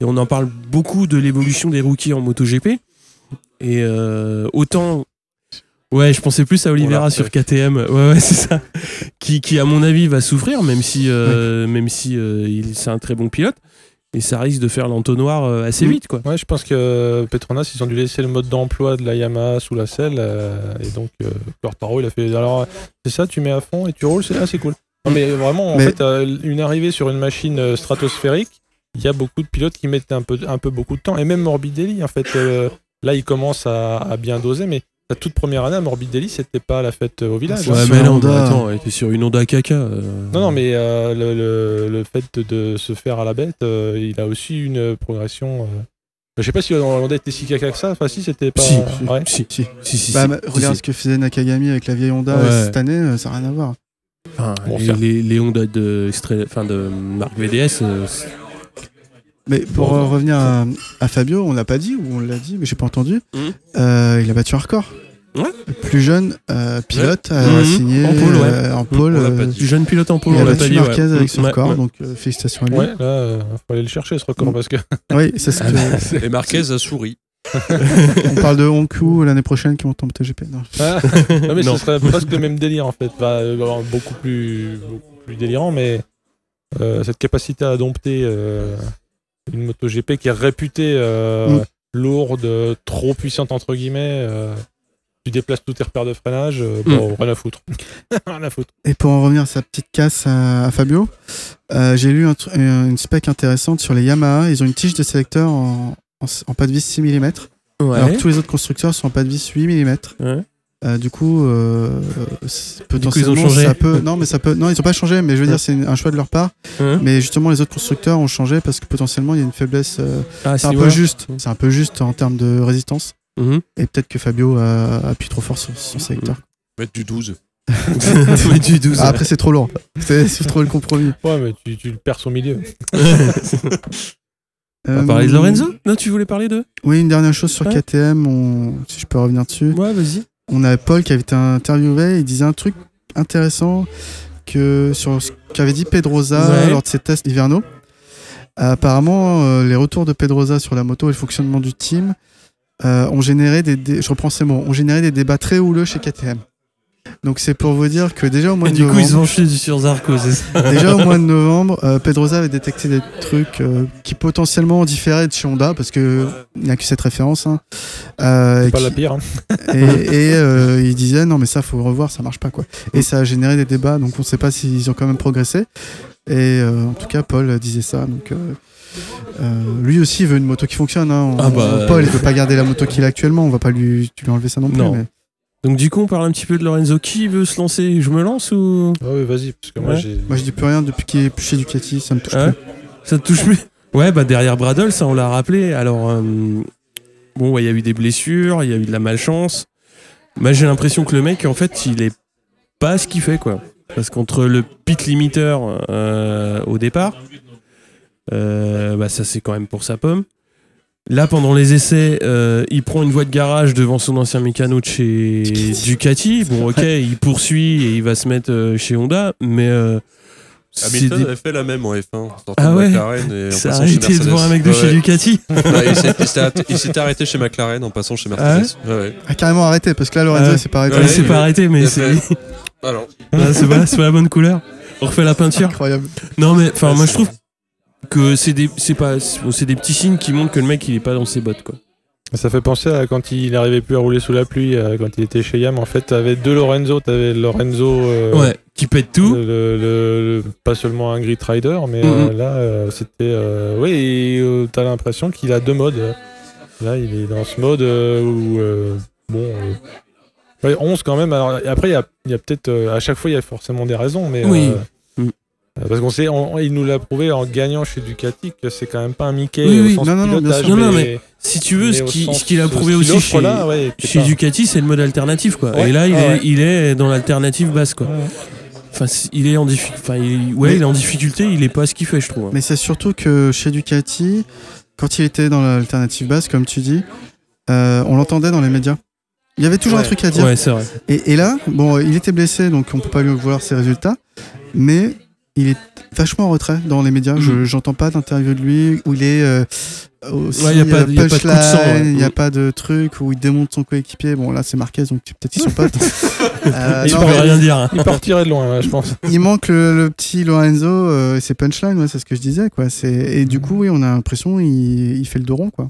Et on en parle beaucoup de l'évolution des rookies en MotoGP. Et euh, autant. Ouais, je pensais plus à Oliveira sur. KTM. Ouais, ouais, c'est ça. Qui, qui, à mon avis, va souffrir, même si, euh, même si euh, il, c'est un très bon pilote. Et ça risque de faire l'entonnoir euh, assez Mm. vite, quoi. Ouais, je pense que Petronas, ils ont dû laisser le mode d'emploi de la Yamaha sous la selle. euh, et donc, euh, Quartaro, il a fait. Alors, c'est ça, tu mets à fond et tu roules, c'est assez cool. Non, mais vraiment, en Mais- fait, euh, une arrivée sur une machine euh, stratosphérique, il y a beaucoup de pilotes qui mettent un peu, un peu beaucoup de temps. Et même Morbidelli, en fait, euh, là, il commence à, à bien doser, mais sa toute première année à Morbidelli, c'était pas la fête euh, au village. Ouais, sur mais non, Honda. mais attends, elle était sur une Honda Kaka. euh. Non, non, mais euh, le, le- le fait de, de se faire à la bête, euh, il a aussi une progression. euh, Je sais pas si Honda était si caca que ça. Enfin, si, c'était pas. Si, Ouais. si, Si. si, si, Bah, si. bah, Si, regarde si. ce que faisait Nakagami avec la vieille Honda Ouais. euh, cette année, euh, ça n'a rien à voir. Enfin, Bon, les, certes. les, les Honda de, Stre- enfin, de marque VDS, euh, c'est- Mais pour Bon. euh, revenir à, à Fabio, on l'a pas dit ou on l'a dit, mais j'ai pas entendu. Mhm. Euh, il a battu un record. Ouais. Le plus jeune euh, pilote à signer En pôle, ouais. euh, en pôle. Euh, du jeune pilote en pôle, il on a l'a battu pas dit. Marquez ouais. avec Ouais, record, ouais. donc euh, félicitations à lui. Ouais, là, euh, faut aller le chercher ce record Mm. parce que. Oui, c'est ce que- Et Marquez a souri. on parle de Honku l'année prochaine qui monte en MotoGP. Non. Ah, non, mais Non. ce serait presque le même délire en fait. Bah, euh, beaucoup, plus, beaucoup plus délirant, mais euh, cette capacité à dompter euh, une MotoGP qui est réputée euh, Mm. lourde, trop puissante entre guillemets. euh, tu déplaces tous tes repères de freinage, euh, bon, rien à foutre. rien à foutre. Et pour en revenir à sa petite casse à, à Fabio, euh, j'ai lu un une spec intéressante sur les Yamaha. Ils ont une tige de sélecteur en, en, en pas de vis 6 mm, Ouais. alors que tous les autres constructeurs sont en pas de vis 8 mm. Ouais. Euh, du coup, euh, c'est- ils ont potentiellement, changé. ça peut. Non, mais ça peut. Non, ils ont pas changé. Mais je veux dire, c'est un choix de leur part. Hein Mais justement, les autres constructeurs ont changé parce que potentiellement, il y a une faiblesse. euh, Ah, c'est un peu juste. C'est un peu juste en termes de résistance. Mhm. Et peut-être que Fabio a appuie trop fort sur son sélecteur. Mettre du 12. Mais du 12. Ah, après, c'est trop lourd. C'est trop le compromis. Ouais, mais tu, tu le perds au milieu. On va parler de Lorenzo? Non, tu voulais parler de? Oui, une dernière chose sur Ouais. KTM, on- si je peux revenir dessus. Ouais, vas-y. On a Paul qui avait été interviewé, il disait un truc intéressant que sur ce qu'avait dit Pedrosa Ouais. lors de ses tests hivernaux. Apparemment, euh, les retours de Pedrosa sur la moto et le fonctionnement du team euh, ont généré des, dé- je reprends ces mots, ont généré des débats très houleux chez KTM. Donc c'est pour vous dire que déjà au mois Et de du coup, novembre, ils ont chié sur Zarco, c'est ça Déjà au mois de novembre, euh, Pedrosa avait détecté des trucs euh, qui potentiellement différaient de chez Honda, parce que il n'a que cette référence. Hein, euh, C'est pas qui- la pire. hein. et, et, euh, il disait non mais ça faut revoir, ça marche pas quoi. Et ça a généré des débats, donc on sait pas s'ils ont quand même progressé. Et euh, en tout cas, Paul disait ça. Donc euh, euh, lui aussi il veut une moto qui fonctionne. hein. On- Ah bah, Paul il veut pas garder la moto qu'il a actuellement, on va pas lui, tu lui enlever ça non plus. Non. mais- Donc, du coup, on parle un petit peu de Lorenzo. Qui veut se lancer? Je me lance ou? Ah oui, vas-y, parce que moi Ouais. j'ai. Moi je dis plus rien depuis qu'il est plus chez Ducati, ça me touche Ouais. plus. Ça te touche plus? Ouais, bah derrière Bradle, ça on l'a rappelé. Alors, euh, bon, ouais, il y a eu des blessures, il y a eu de la malchance. Moi, j'ai l'impression que le mec, en fait, il est pas ce qu'il fait, quoi. Parce qu'entre le pit limiter euh, au départ, euh, bah ça c'est quand même pour sa pomme. Là, pendant les essais, euh, il prend une voie de garage devant son ancien mécano de chez Ducati. Bon, ok, il poursuit et il va se mettre euh, chez Honda, mais euh, c'est Hamilton des- avait fait la même en F1. sortant Ah de ouais McLaren et en ça passant chez arrêté devant un mec de Ouais, chez ouais. Ducati. Ouais, il s'est- s'était arrêté- chez McLaren en passant chez Ah Mercedes. Ouais, ouais. Ah, carrément arrêté, parce que là Lorenzo s'est pas arrêté. C'est il- pas arrêté, mais il a c'est Ah, c'est pas, c'est pas la bonne couleur. On refait la peinture. Incroyable. Non, mais enfin, moi je trouve que c'est des, c'est pas, c'est des petits signes qui montrent que le mec il est pas dans ses bottes, quoi. Ça fait penser à quand il n'arrivait plus à rouler sous la pluie, euh, quand il était chez Yam. En fait, t'avais deux Lorenzo. T'avais Lorenzo. euh, ouais, qui pète tout. Le, le- le- pas seulement un grid rider, mais Mhm. euh, là, euh, c'était. euh, oui, euh, t'as l'impression qu'il a deux modes. Là, il est dans ce mode euh, où. euh, bon. euh, ouais, 11 quand même. Alors, après, il y a, a peut-être. euh, à chaque fois, il y a forcément des raisons, mais. Oui. Parce qu'on sait, on- il nous l'a prouvé en gagnant chez Ducati que c'est quand même pas un Mickey Oui, au oui. sens Non, non, non, bien pilotage, sûr. Non, non, mais, Si tu veux, ce qu'il a prouvé aussi chez, là, ouais, qui est chez pas- Ducati, c'est le mode alternatif, quoi. Ouais, Et là, il, ouais, est, ouais. il est dans l'alternative basse, quoi. Enfin, il est en difficulté. Enfin, il, ouais, Mais- il est en difficulté. Il est pas ce qu'il fait, je trouve. Mais c'est surtout que chez Ducati, quand il était dans l'alternative basse, comme tu dis, euh, on l'entendait dans les médias. Il y avait toujours un truc à dire. Ouais, c'est vrai. Et, et là, bon, il était blessé, donc on peut pas lui voir ses résultats, mais il est vachement en retrait dans les médias. Je Mhm. J'entends pas d'interview de lui où il est euh, aussi Ouais, y a pas euh, de- y a pas de coup de sang, ouais. punchline, il y a Mhm. pas de truc où il démonte son coéquipier. Bon, là, c'est Marquez, donc peut-être ils sont potes. Euh, Il non, peut rien dire. hein. Il partirait de loin, je pense. il manque le, le petit Lorenzo, euh, c'est punchline, ouais, c'est ce que je disais. Quoi. Et du coup, oui, on a l'impression il, il fait le dos rond. Quoi.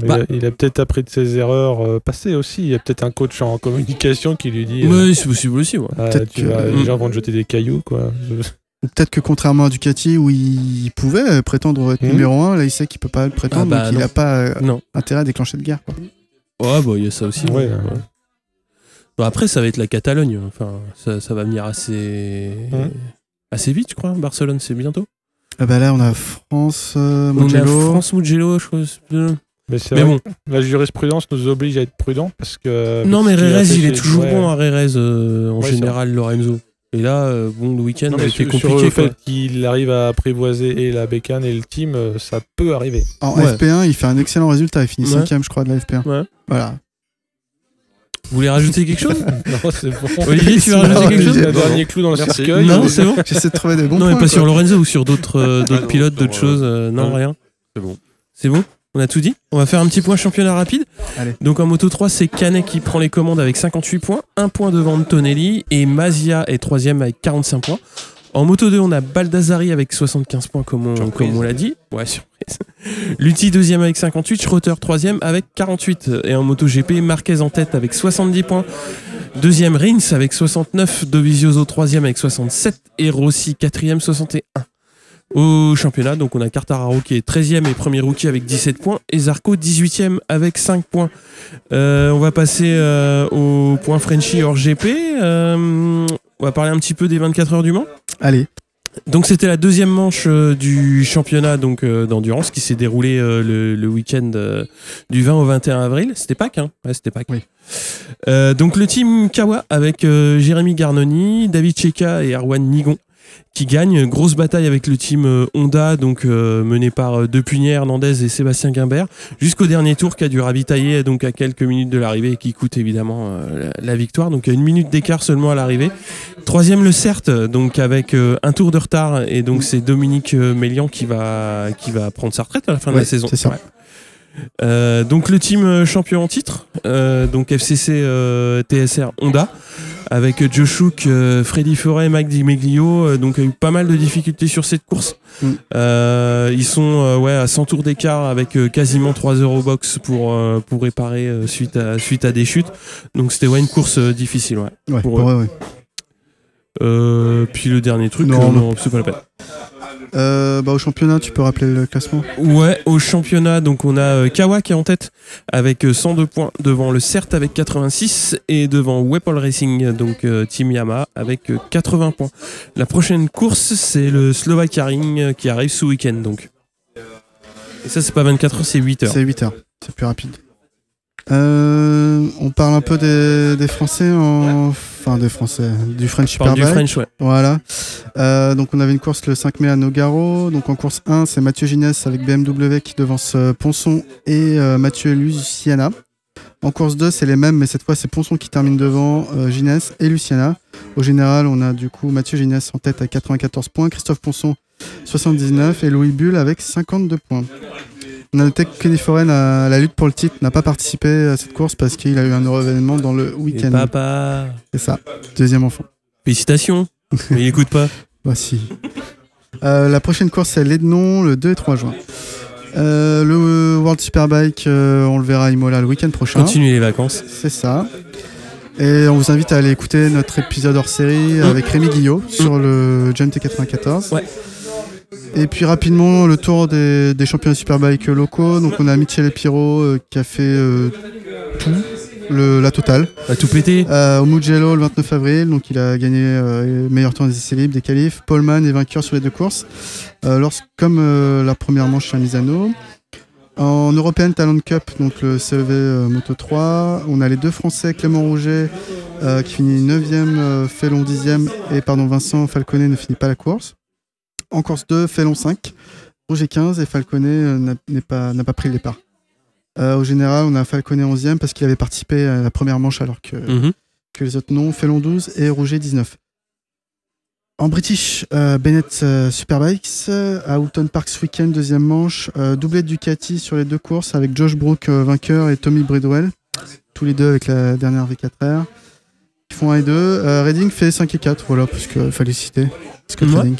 Il Bah. a, il a peut-être appris de ses erreurs euh, passées aussi. Il y a peut-être un coach en communication qui lui dit euh, Ouais, c'est possible aussi, ouais. ah, tu que- vas- les gens vont te jeter des cailloux. quoi. Peut-être que contrairement à Ducati, où il pouvait prétendre être Mhm. numéro 1, là, il sait qu'il peut pas le prétendre, Ah bah, donc il non. n'a pas euh, Non. intérêt à déclencher de guerre. Quoi. Ouais, bah, il y a ça aussi. Ouais, ouais. ouais. Bon, après, ça va être la Catalogne. Enfin, ça, ça va venir assez, Mhm. assez vite, je crois. Barcelone, c'est bientôt. Ah bah là, on a France, euh, On a Mugello. France Mugello, je crois. Mais, bon, la jurisprudence nous oblige à être prudents parce que. non, mais Rérez, il est toujours ouais. bon à Rérez, euh, en général, Lorenzo. Et là, euh, bon, le week-end a été sur, sur compliqué. le fait qu'il arrive à apprivoiser et la bécane et le team, euh, ça peut arriver. En Ouais. FP1, il fait un excellent résultat. Il finit Ouais. cinquième, je crois, de la FP1. Ouais. Voilà. Vous voulez rajouter quelque chose non, c'est bon. Olivier, tu veux rajouter quelque chose Le Non, dernier clou dans le cercueil. Non, on est- c'est bon. J'essaie de trouver des bons Non, points. mais pas sur. Lorenzo ou sur d'autres euh, d'autres non, pilotes, d'autres euh, choses. euh, non, non. rien. C'est bon. C'est bon On a tout dit On va faire un petit point championnat rapide. Allez. Donc en moto 3, c'est Canet qui prend les commandes avec 58 points, un point devant Antonelli et Mazia est troisième avec 45 points. En moto 2, on a Baldassari avec 75 points comme on, Surprise. comme on l'a dit. Ouais, surprise. Lutti deuxième avec 58, Schroeter troisième avec 48. Et en moto GP, Marquez en tête avec 70 points. Deuxième Rins avec 69, Dovizioso troisième avec 67 et Rossi quatrième 61. Au championnat, donc on a Cartararo qui est 13e et premier rookie avec 17 points et Zarco 18e avec 5 points. Euh, on va passer euh, au point Frenchy hors GP. Euh, on va parler un petit peu des 24 heures du Mans. Allez. Donc c'était la deuxième manche euh, du championnat donc euh, d'endurance qui s'est déroulé euh, le, le week-end du 20 au 21 avril. C'était Pâques, hein Ouais, c'était Pâques. Oui. Euh, donc le team Kawa avec euh, Jérémy Garnoni, David Cheka et Arwan Nigon qui gagnent. Grosse bataille avec le team euh, Honda, donc euh, mené par euh, Depugné, Hernandez et Sébastien Guimbert, jusqu'au dernier tour qui a dû ravitailler donc à quelques minutes de l'arrivée et qui coûte évidemment la, la victoire. Donc à une minute d'écart seulement à l'arrivée. Troisième le CERT, donc avec un tour de retard et donc c'est Dominique Mélian qui va qui va prendre sa retraite à la fin de la saison. c'est ça. Ouais. Euh, donc le team euh, champion en titre, euh, donc FCC euh, TSR Honda, avec Joe Shook, Freddy Forêt, Mike Di Meglio, donc a eu pas mal de difficultés sur cette course. Mm. Ils sont ouais, à 100 tours d'écart avec quasiment 3 heures au box pour, pour réparer suite, à, suite à des chutes. Donc c'était ouais, une course difficile. Ouais. Ouais, Pour pour eux. eux, ouais. Euh, puis le dernier truc, Non, euh, non. non, c'est pas la peine. Euh, bah, au championnat, tu peux rappeler le classement Ouais, au championnat, donc on a Kawa qui est en tête avec euh, 102 points devant le CERT avec 86 et devant Weapon Racing, donc Team Yamaha avec euh, 80 points. La prochaine course, c'est le Slovakia Ring qui arrive ce week-end donc. Et ça, c'est pas 24 heures, c'est 8 heures. C'est 8 heures. C'est plus rapide. Euh, on parle un peu des, des Français en. Enfin, des Français. Du French parle du. French, ouais. Voilà. Euh, donc on avait une course le 5 mai à Nogaro. Donc en course 1, c'est Mathieu Ginès avec BMW qui devance euh, Ponson et euh, Mathieu Luciana. En course 2, c'est les mêmes, mais cette fois c'est Ponson qui termine devant euh, Ginès et Luciana. Au général, on a du coup Mathieu Ginès en tête à 94 points, Christophe Ponson 79 et Louis Bull avec 52 points. Kenny Foren, à la lutte pour le titre, n'a pas participé à cette course parce qu'il a eu un heureux événement dans le week-end. papa. C'est ça, deuxième enfant. Félicitations. Mais il écoute pas. Voici. Euh, la prochaine course, c'est l'Ednon, le 2 et 3 juin. Euh, le World Superbike, euh, on le verra à Imola le week-end prochain. Continuez les vacances. C'est ça. Et on vous invite à aller écouter notre épisode hors série avec Rémi Guillot sur le Jump T94. Ouais. Et puis rapidement, le tour des, des championnats Superbike locaux. Donc on a Michel Epiro euh, qui a fait euh, tout, le, la totale. À tout péter. Euh, au Mugello le 29 avril, donc il a gagné euh, meilleur temps des essais libres, des qualifs. Paulman est vainqueur sur les deux courses, euh, lorsque, comme euh, la première manche chez Misano. En European Talent Cup, donc le CEV Moto 3, on a les deux Français, Clément Rouget euh, qui finit 9e, euh, Félon 10e, et pardon, Vincent Falconet ne finit pas la course. En course 2, Félon 5, Rouget 15 et Falconet euh, n'a pas, pris le départ. Euh, au général, on a Falconet 11e parce qu'il avait participé à la première manche alors que Mhm. que les autres non, Félon 12 et Rouget 19. En British, euh, Bennett euh, Superbikes, à Houghton Park ce week-end, deuxième manche, doublé de Ducati sur les deux courses avec Josh Brook vainqueur et Tommy Bridwell, tous les deux avec la dernière V4R. Ils font 1 et 2. Euh, Reading fait 5 et 4, voilà, parce qu'il fallait citer. Reading.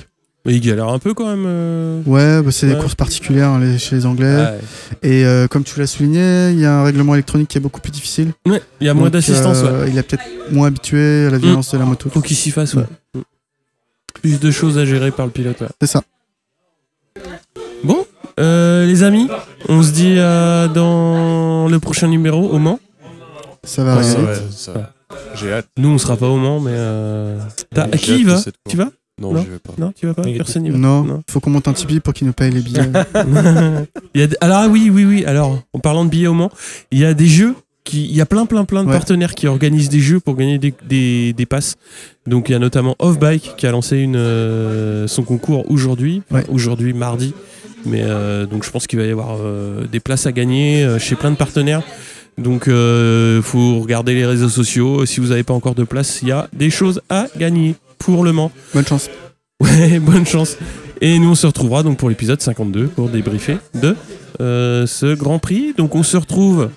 Mais il galère un peu quand même. euh. Ouais, bah, c'est Ouais. des courses particulières hein, les- chez les Anglais. Ouais. Et euh, comme tu l'as souligné, il y a un règlement électronique qui est beaucoup plus difficile. Ouais, il y a moins d'assistance. euh, ouais. Il est peut-être moins habitué à la violence de la moto. Faut qu'il s'y fasse, ouais. Mm. Plus de choses à gérer par le pilote. ouais. C'est ça. Bon, euh, les amis, on se dit euh, dans le prochain numéro au Mans. Ça va ça- J'ai hâte. Nous, on sera pas au Mans, mais. Euh... Qui y va Tu vas Non, Non. je vais pas. Non, tu vas pas Négatif. Personne n'y va Non, faut qu'on monte un Tipeee pour qu'ils nous payent les billets. il y a des- Alors ah oui, oui, oui. Alors, en parlant de billets au Mans, il y a des jeux. Qui, il y a plein, plein, plein de Ouais. partenaires qui organisent des jeux pour gagner des, des, des passes. Donc il y a notamment Off-Bike qui a lancé une, euh, son concours aujourd'hui, Ouais. aujourd'hui mardi. Mais euh, donc je pense qu'il va y avoir euh, des places à gagner euh, chez plein de partenaires. Donc il faut regarder les réseaux sociaux. Si vous n'avez pas encore de place, il y a des choses à gagner pour le Mans. Bonne chance. Ouais, bonne chance. Et nous, on se retrouvera donc pour l'épisode 52 pour débriefer de euh, ce Grand Prix. Donc, on se retrouve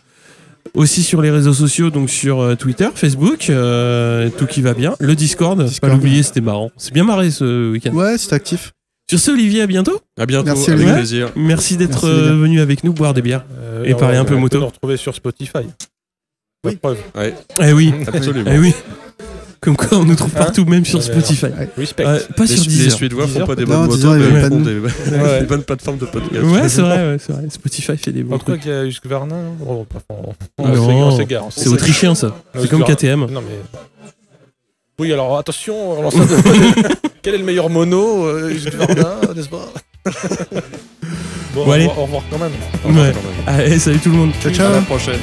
aussi sur les réseaux sociaux, donc sur euh, Twitter, Facebook, euh, tout qui va bien. Le Discord, pas l'oublier, c'était marrant. C'est bien marré ce week-end. Ouais, c'est actif. Sur ce, Olivier, à bientôt. À bientôt, Merci, avec Olivier. plaisir. Merci d'être Merci, les gars. euh, venu avec nous boire des bières. Euh, Et on- parler un peu on moto. peut nous retrouver sur Spotify. La Oui. preuve. Ouais, Eh oui, absolument. eh oui. Comme quoi, on nous trouve Hein partout, même sur Ouais, mais Spotify. Respect. Euh, pas Les, sur Su- les Deezer. Suédois font Deezer, pas des bonnes motos, Deezer, il y mais avait ils pas font de des, Ouais. des bonnes plateformes de podcast. Ouais, c'est vrai, ouais, c'est vrai. Spotify fait des bons trucs. qu'il y a Husqvarna. Oh, enfin, on, Ah on non, s'égare, on s'égare, on C'est s'égare. autrichien, ça. C'est comme. KTM. Non mais. Oui, alors attention, alors ça- quel est le meilleur mono euh, Husqvarna, n'est-ce pas? Bon, Bon, allez. au revoir- au revoir quand même. Ouais. Allez, salut tout le monde. Ciao, À ciao. la prochaine.